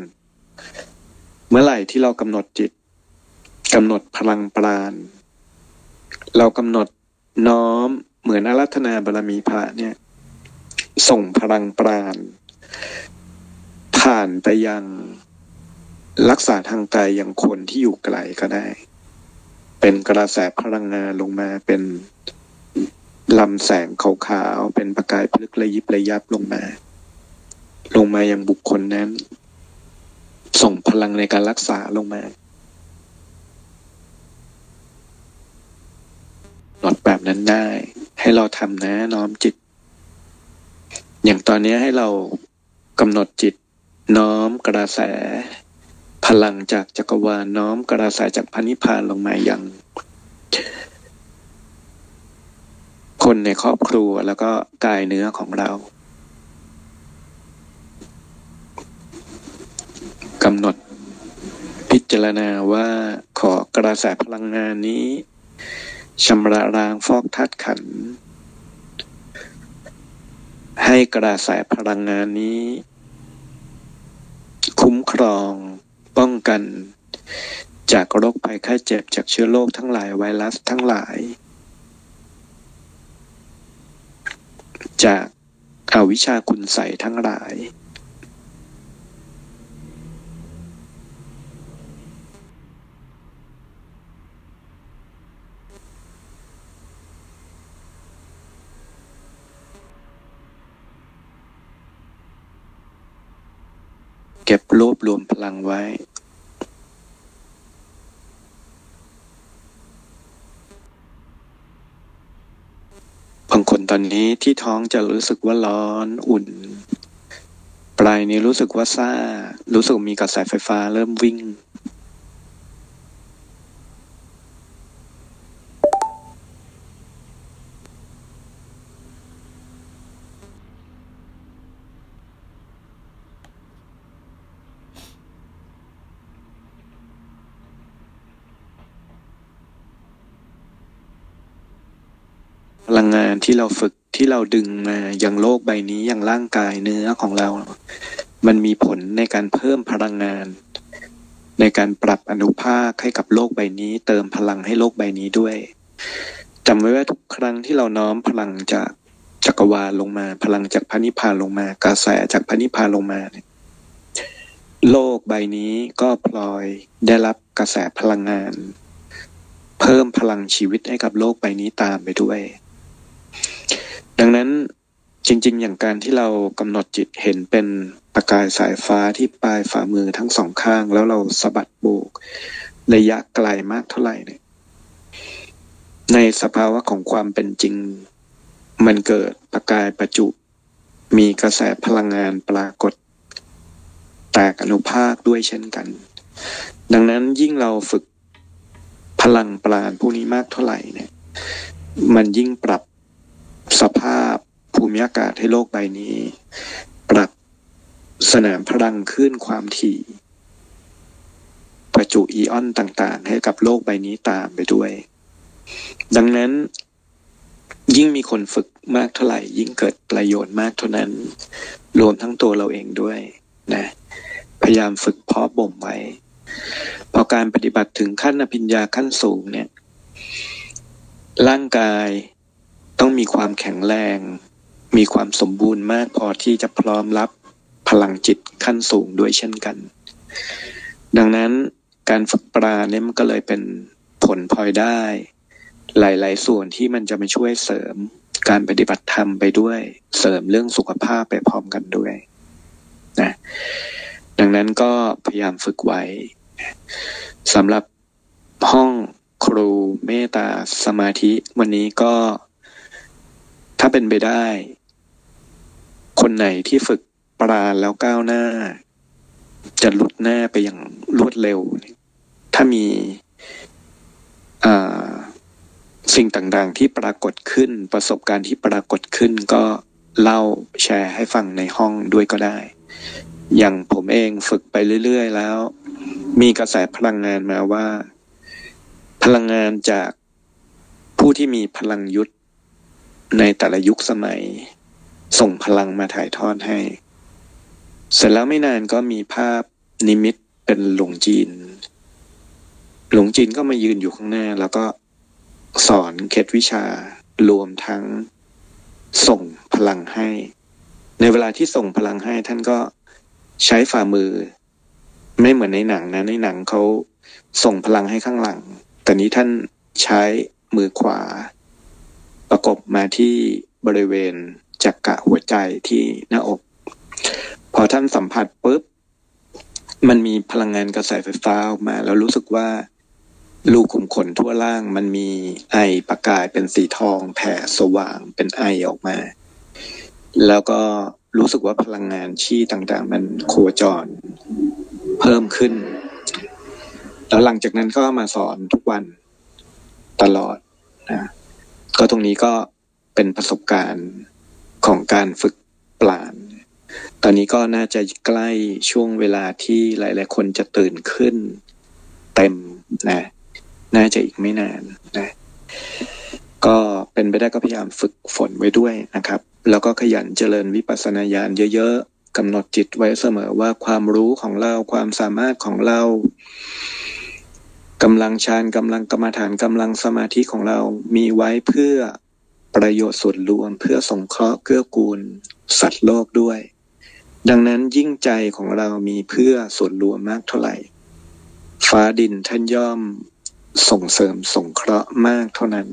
เมื่อไหร่ที่เรากำหนดจิตกำหนดพลังปราณ เรากำหนดน้อมเหมือนอารัธนาบารมีพระเนี่ย ส่งพลังปราณ ผ่านไปยังรักษาทางกายอย่างคนที่อยู่ไกลก็ได้ เป็นกระแสพลังงานลงมาเป็นลำแสงขาวๆ เป็นประกายพลึกระยิบระยับลงมา ลงมายังบุคคลนั้น ส่งพลังในการรักษาลงมาหนอดแบบนั้นได้ ให้เราทำนะน้อมจิต อย่างตอนนี้ให้เรากำหนดจิต น้อมกระแส พลังจากจักรวาลน้อมกระแสจากพันิพพานลงมาอยังคนในครอบครัวแล้วก็กายเนื้อของเรา กำหนด พิจารณาว่าขอกระแสพลังงานนี้ชำระล้างฟอกธาตุขัน ให้กระแสพลังงานนี้ คุ้มครอง ป้องกัน จากโรคภัยไข้เจ็บจากเชื้อโรคทั้งหลายไวรัสทั้งหลาย จากอาวิชชาคุณใสทั้งหลาย เก็บรวบรวมพลังไว้บางคนตอนนี้ที่ท้องจะรู้สึกว่าร้อนอุ่น ปลายนี้รู้สึกว่าซ่า รู้สึกมีกระแสไฟฟ้าเริ่มวิ่ง ที่เราฝึกที่เราดึงมาอย่างโลกใบนี้อย่างร่างกายเนื้อของเรา มันมีผลในการเพิ่มพลังงาน ในการปรับอนุภาคให้กับโลกใบนี้ เติมพลังให้โลกใบนี้ด้วยจำไว้ว่าทุกครั้งที่เราน้อมพลังจากจักรวาลลงมา พลังจากพระนิพพานลงมา กระแสจากพระนิพพานลงมาเนี่ยโลกใบนี้ก็พลอยได้รับกระแสพลังงาน เพิ่มพลังชีวิตให้กับโลกใบนี้ตามไปด้วย ดังนั้นจริง ๆ อย่างการที่เรากำหนดจิตเห็นเป็นประกายสายฟ้าที่ปลายฝ่ามือทั้งสองข้าง แล้วเราสะบัดโบกระยะไกลมากเท่าไหร่เนี่ยในสภาวะของความเป็นจริง มันเกิดประกายประจุ มีกระแสพลังงานปรากฏ แตกอนุภาคด้วยเช่นกัน ดังนั้นยิ่งเราฝึกพลังปราณพวกนี้มากเท่าไหร่เนี่ย มันยิ่งปรับ สภาพภูมิอากาศให้โลกใบนี้ ปรับสนามพลังขึ้นความถี่ ประจุอีออนต่างๆ ให้กับโลกใบนี้ตามไปด้วย ดังนั้น ยิ่งมีคนฝึกมากเท่าไหร่ ยิ่งเกิดประโยชน์มากเท่านั้น รวมทั้งตัวเราเองด้วยนะพยายามฝึกเพาะบ่มไว้ พอการปฏิบัติถึงขั้นอภิญญาขั้นสูงเนี่ย ร่างกาย ต้องมีความแข็งแรง มีความสมบูรณ์มากพอที่จะพร้อมรับพลังจิตขั้นสูงด้วยเช่นกัน ดังนั้นการฝึกปราเนี่ยมันก็เลยเป็นผลพลอยได้ หลาย ๆ ส่วนที่มันจะมาช่วยเสริม การปฏิบัติธรรมไปด้วย เสริมเรื่องสุขภาพไปพร้อมกันด้วยนะดังนั้นก็พยายามฝึกไว้สำหรับห้องครูเมตตาสมาธิ วันนี้ก็ ถ้าเป็นไปได้ คนไหนที่ฝึกปราณแล้วก้าวหน้า จะหลุดหน้าไปอย่างรวดเร็ว ถ้ามีสิ่งต่างๆที่ปรากฏขึ้นประสบการณ์ที่ปรากฏขึ้นก็เล่าแชร์ให้ฟังในห้องด้วยก็ได้ อย่างผมเองฝึกไปเรื่อย ๆ แล้ว มีกระแสพลังงานมาว่า พลังงานจากผู้ที่มีพลังยุทธ ในแต่ละยุคสมัย ส่งพลังมาถ่ายทอดให้ เสร็จแล้วไม่นานก็มีภาพนิมิตเป็นหลวงจีน หลวงจีนก็มายืนอยู่ข้างหน้า แล้วก็สอนเคล็ดวิชารวมทั้งส่งพลังให้ ในเวลาที่ส่งพลังให้ท่านก็ใช้ฝ่ามือ ไม่เหมือนในหนังนะในหนังเขาส่งพลังให้ข้างหลัง แต่นี้ท่านใช้มือขวา ประกบมาที่บริเวณจักกะหัวใจที่หน้าอก พอท่านสัมผัสปุ๊บมันมีพลังงานกระแสไฟฟ้าออกมา แล้วรู้สึกว่าลูกขุมขนทั่วล่างมันมีไอประกายเป็นสีทอง แผ่สว่างเป็นไอออกมา แล้วก็รู้สึกว่าพลังงานชี้ต่างๆ มันโคจร เพิ่มขึ้น แล้วหลังจากนั้นก็มาสอนทุกวันตลอดนะ ก็ตรงนี้ก็เป็นประสบการณ์ของการฝึกปลาน ตอนนี้ก็น่าจะใกล้ช่วงเวลาที่หลาย ๆ คนจะตื่นขึ้นเต็มนะ น่าจะอีกไม่นานนะ ก็เป็นไปได้ก็พยายามฝึกฝนไว้ด้วยนะครับ แล้วก็ขยันเจริญวิปัสสนาญาณเยอะ ๆกำหนดจิตไว้เสมอว่าความรู้ของเราความสามารถของเรา กำลังฌานกำลังกรรมฐานกำลังสมาธิของเรามีไว้เพื่อประโยชน์ส่วนรวมเพื่อสงเคราะห์เกื้อกูล สัตว์โลกด้วย ดังนั้นยิ่งใจของเรามีเพื่อส่วนรวมมากเท่าไหร่ ฟ้าดินท่านย่อมส่งเสริมสงเคราะห์มากเท่านั้น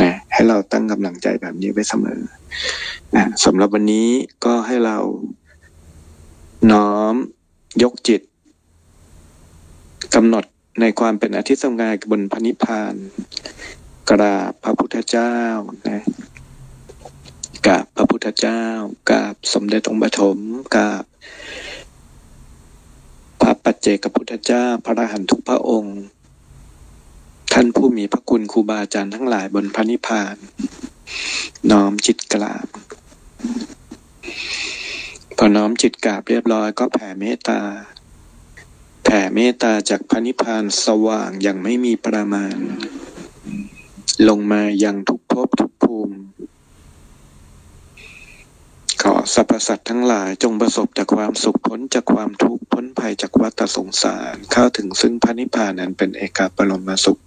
นะให้เราตั้งกำลังใจแบบนี้ไว้เสมอนะสำหรับวันนี้ก็ให้เราน้อมยกจิตกำหนด ในความเป็นอาทิตย์สงายบนพระนิพพาน กราบพระพุทธเจ้านะกราบพระพุทธเจ้ากราบสมเด็จองค์ปฐมกราบพระปัจเจกพุทธเจ้าพระอรหันตุพระองค์ ท่านผู้มีพระคุณครูบาอาจารย์ทั้งหลายบนพระนิพพาน น้อมจิตกราบ พอน้อมจิตกราบเรียบร้อยก็แผ่เมตตา ผ่เมตตาจากพระนิพพานสว่างอย่างไม่มีประมาณ ลงมายังทุกภพทุกภูมิ ขอสรรพสัตว์ทั้งหลายจงประสบจากความสุขพ้นจากความทุกข์พ้นภัยจากวัฏสงสารเข้าถึงซึ่งพระนิพพานนั้นเป็นเอกาปรมสุข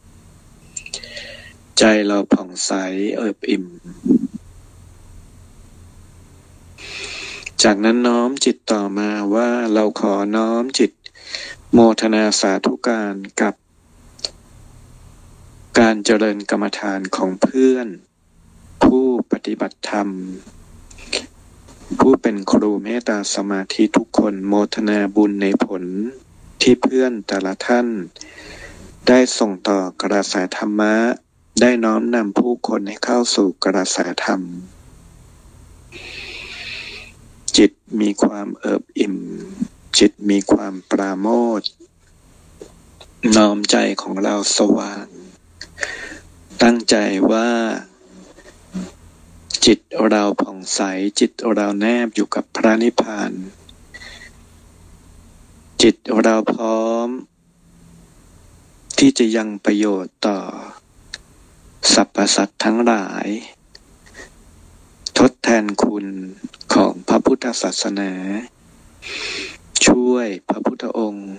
ใจเราผ่องใสเอิบอิ่มจากนั้นน้อมจิตต่อมาว่าเราขอน้อมจิต โมทนาสาธุการกับการเจริญกรรมฐานของเพื่อน ผู้ปฏิบัติธรรม ผู้เป็นครูเมตตาสมาธิทุกคนโมทนาบุญในผลที่เพื่อนแต่ละท่าน ได้ส่งต่อกระแสธรรมะ ได้น้อมนำผู้คนให้เข้าสู่กระแสธรรม จิตมีความเอิบอิ่ม จิตมีความปราโมทน้อมใจของเราสว่าง ตั้งใจว่า จิตเราผ่องใส จิตเราแนบอยู่กับพระนิพพาน จิตเราพร้อม ที่จะยังประโยชน์ต่อสรรพสัตว์ทั้งหลาย ทดแทนคุณของพระพุทธศาสนา ช่วยพระพุทธองค์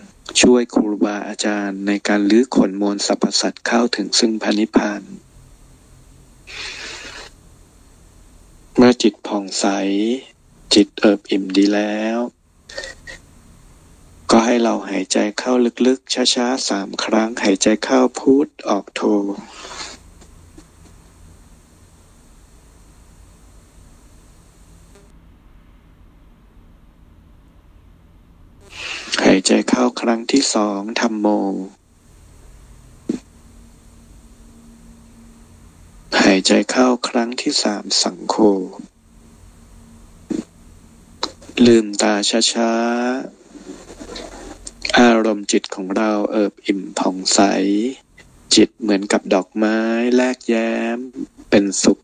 ช่วยครูบาอาจารย์ ในการลื้อขนมวลสรรพสัตว์เข้าถึงซึ่งพระนิพพาน เมื่อจิตผ่องใส จิตเอิบอิ่มดีแล้ว ก็ให้เราหายใจเข้าลึกๆ ช้าๆสามครั้ง หายใจเข้าพูดออกโท หายใจเข้าครั้งที่สองทำโม หายใจเข้าครั้งที่สามสังโฆ ลืมตาช้าๆ อารมณ์จิตของเราเอิบอิ่มผ่องใส จิตเหมือนกับดอกไม้แลกแย้ม เป็นสุข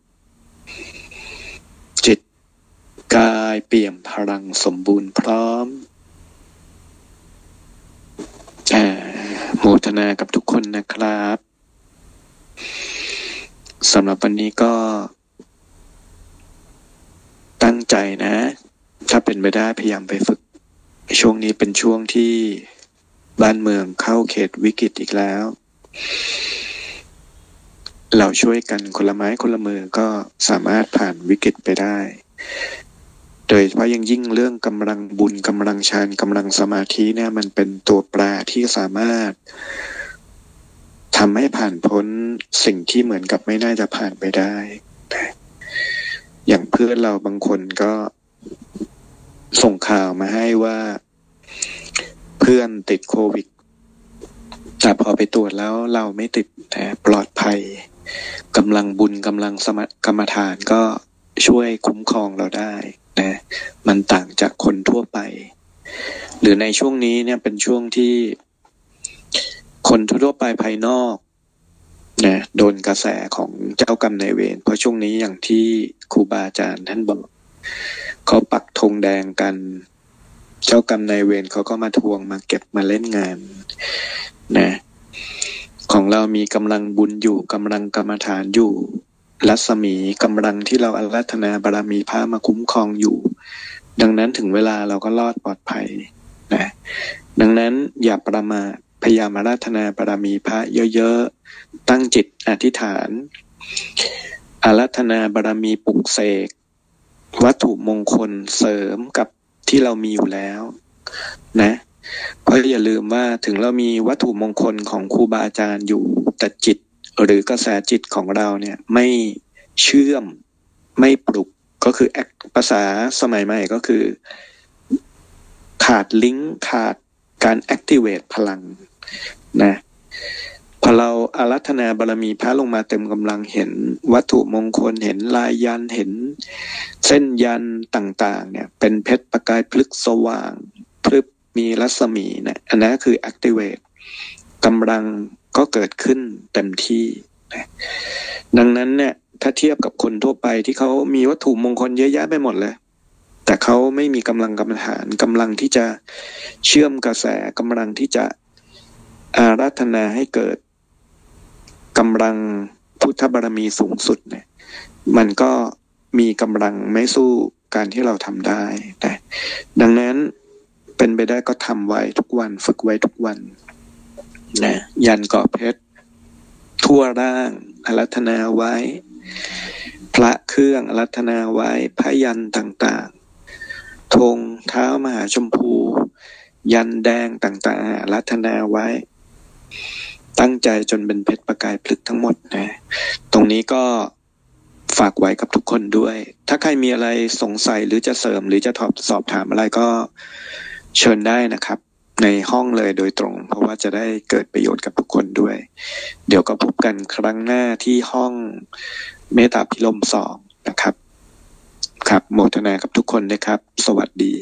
จิตกายเปี่ยมพลังสมบูรณ์พร้อม โมทนากับทุกคนนะครับสำหรับวันนี้ก็ ตั้งใจนะ ถ้าเป็นไปได้พยายามไปฝึก ช่วงนี้เป็นช่วงที่บ้านเมืองเข้าเขตวิกฤตอีกแล้ว เราช่วยกันคนละไม้คนละมือก็สามารถผ่านวิกฤตไปได้ โดยเฉพาะยังยิ่งเรื่องกำลังบุญกำลังฌานกำลังสมาธิเนี่ยมันเป็นตัวแปรที่สามารถทำให้ผ่านพ้นสิ่งที่เหมือนกับไม่น่าจะผ่านไปได้ อย่างเพื่อนเราบางคนก็ส่งข่าวมาให้ว่าเพื่อนติดโควิดแต่พอไปตรวจแล้วเราไม่ติดแต่ปลอดภัยกำลังบุญกำลังสมกรรมฐานก็ช่วยคุ้มครองเราได้ นะมันต่างจากคนทั่วไป หรือในช่วงนี้เนี่ยเป็นช่วงที่คนทั่วไปภายนอกนะโดนกระแสของเจ้ากรรมนายเวรเพราะช่วงนี้อย่างที่ครูบาอาจารย์ท่านบอกเขาปักธงแดงกัน เจ้ากรรมนายเวรเขาก็มาทวงมาเก็บมาเล่นงาน นะ ของเรามีกำลังบุญอยู่กำลังกรรมฐานอยู่ รัศมีกำลังที่เราอารัธนาบารมีพระมาคุ้มครองอยู่ ดังนั้นถึงเวลาเราก็รอดปลอดภัยนะดังนั้นอย่าประมาทพยายามอาราธนาบารมีพระเยอะๆ ตั้งจิตอธิษฐาน อารัธนาบารมีปลุกเสก วัตถุมงคลเสริมกับที่เรามีอยู่แล้วนะเพราะอย่าลืมว่าถึงเรามีวัตถุมงคลของครูบาอาจารย์อยู่แต่จิต หรือกระแสจิตของเราเนี่ยไม่เชื่อมไม่ปลุกก็คือภาษาสมัยใหม่ก็คือ ขาดลิงก์ขาดการ activate พลังนะพอเราอารัธนาบารมีพระลงมาเต็มกำลังเห็นวัตถุมงคลเห็นลายยันเห็น เส้นยันต่างๆ เนี่ย เป็นเพชรประกายพลึกสว่างพลึบมีรัศมีเนี่ยอันนั้นคือ activate กำลัง ก็เกิดขึ้นเต็มที่นะดังนั้นเนี่ย ถ้าเทียบกับคนทั่วไปที่เขามีวัตถุมงคลเยอะแยะไปหมดเลย แต่เขาไม่มีกำลังกรรมฐานกำลังที่จะเชื่อมกระแสกำลังที่จะอาราธนาให้เกิดกำลังพุทธบารมีสูงสุดเนี่ย มันก็มีกำลังไม่สู้การที่เราทำได้นะดังนั้นเป็นไปได้ก็ทำไว้ทุกวันฝึกไว้ทุกวัน นะยันเกาะเพชร ทั่วร่างอารัธนาไว้ พระเครื่องอารัธนาไว้พระยันต่างๆธงเท้ามหาชมพู ยันแดงต่างๆอารัธนาไว้ ตั้งใจจนเป็นเพชรประกายพลึกทั้งหมดนะ ตรงนี้ก็ฝากไว้กับทุกคนด้วย ถ้าใครมีอะไรสงสัยหรือจะเสริมหรือจะสอบถามอะไรก็เชิญได้นะครับ ในห้องเลยโดยตรง เพราะว่าจะได้เกิดประโยชน์กับทุกคนด้วย เดี๋ยวก็พบกันครั้งหน้าที่ห้องเมตตาพิลมสองนะครับ ครับโมทนากับทุกคนนะครับ สวัสดี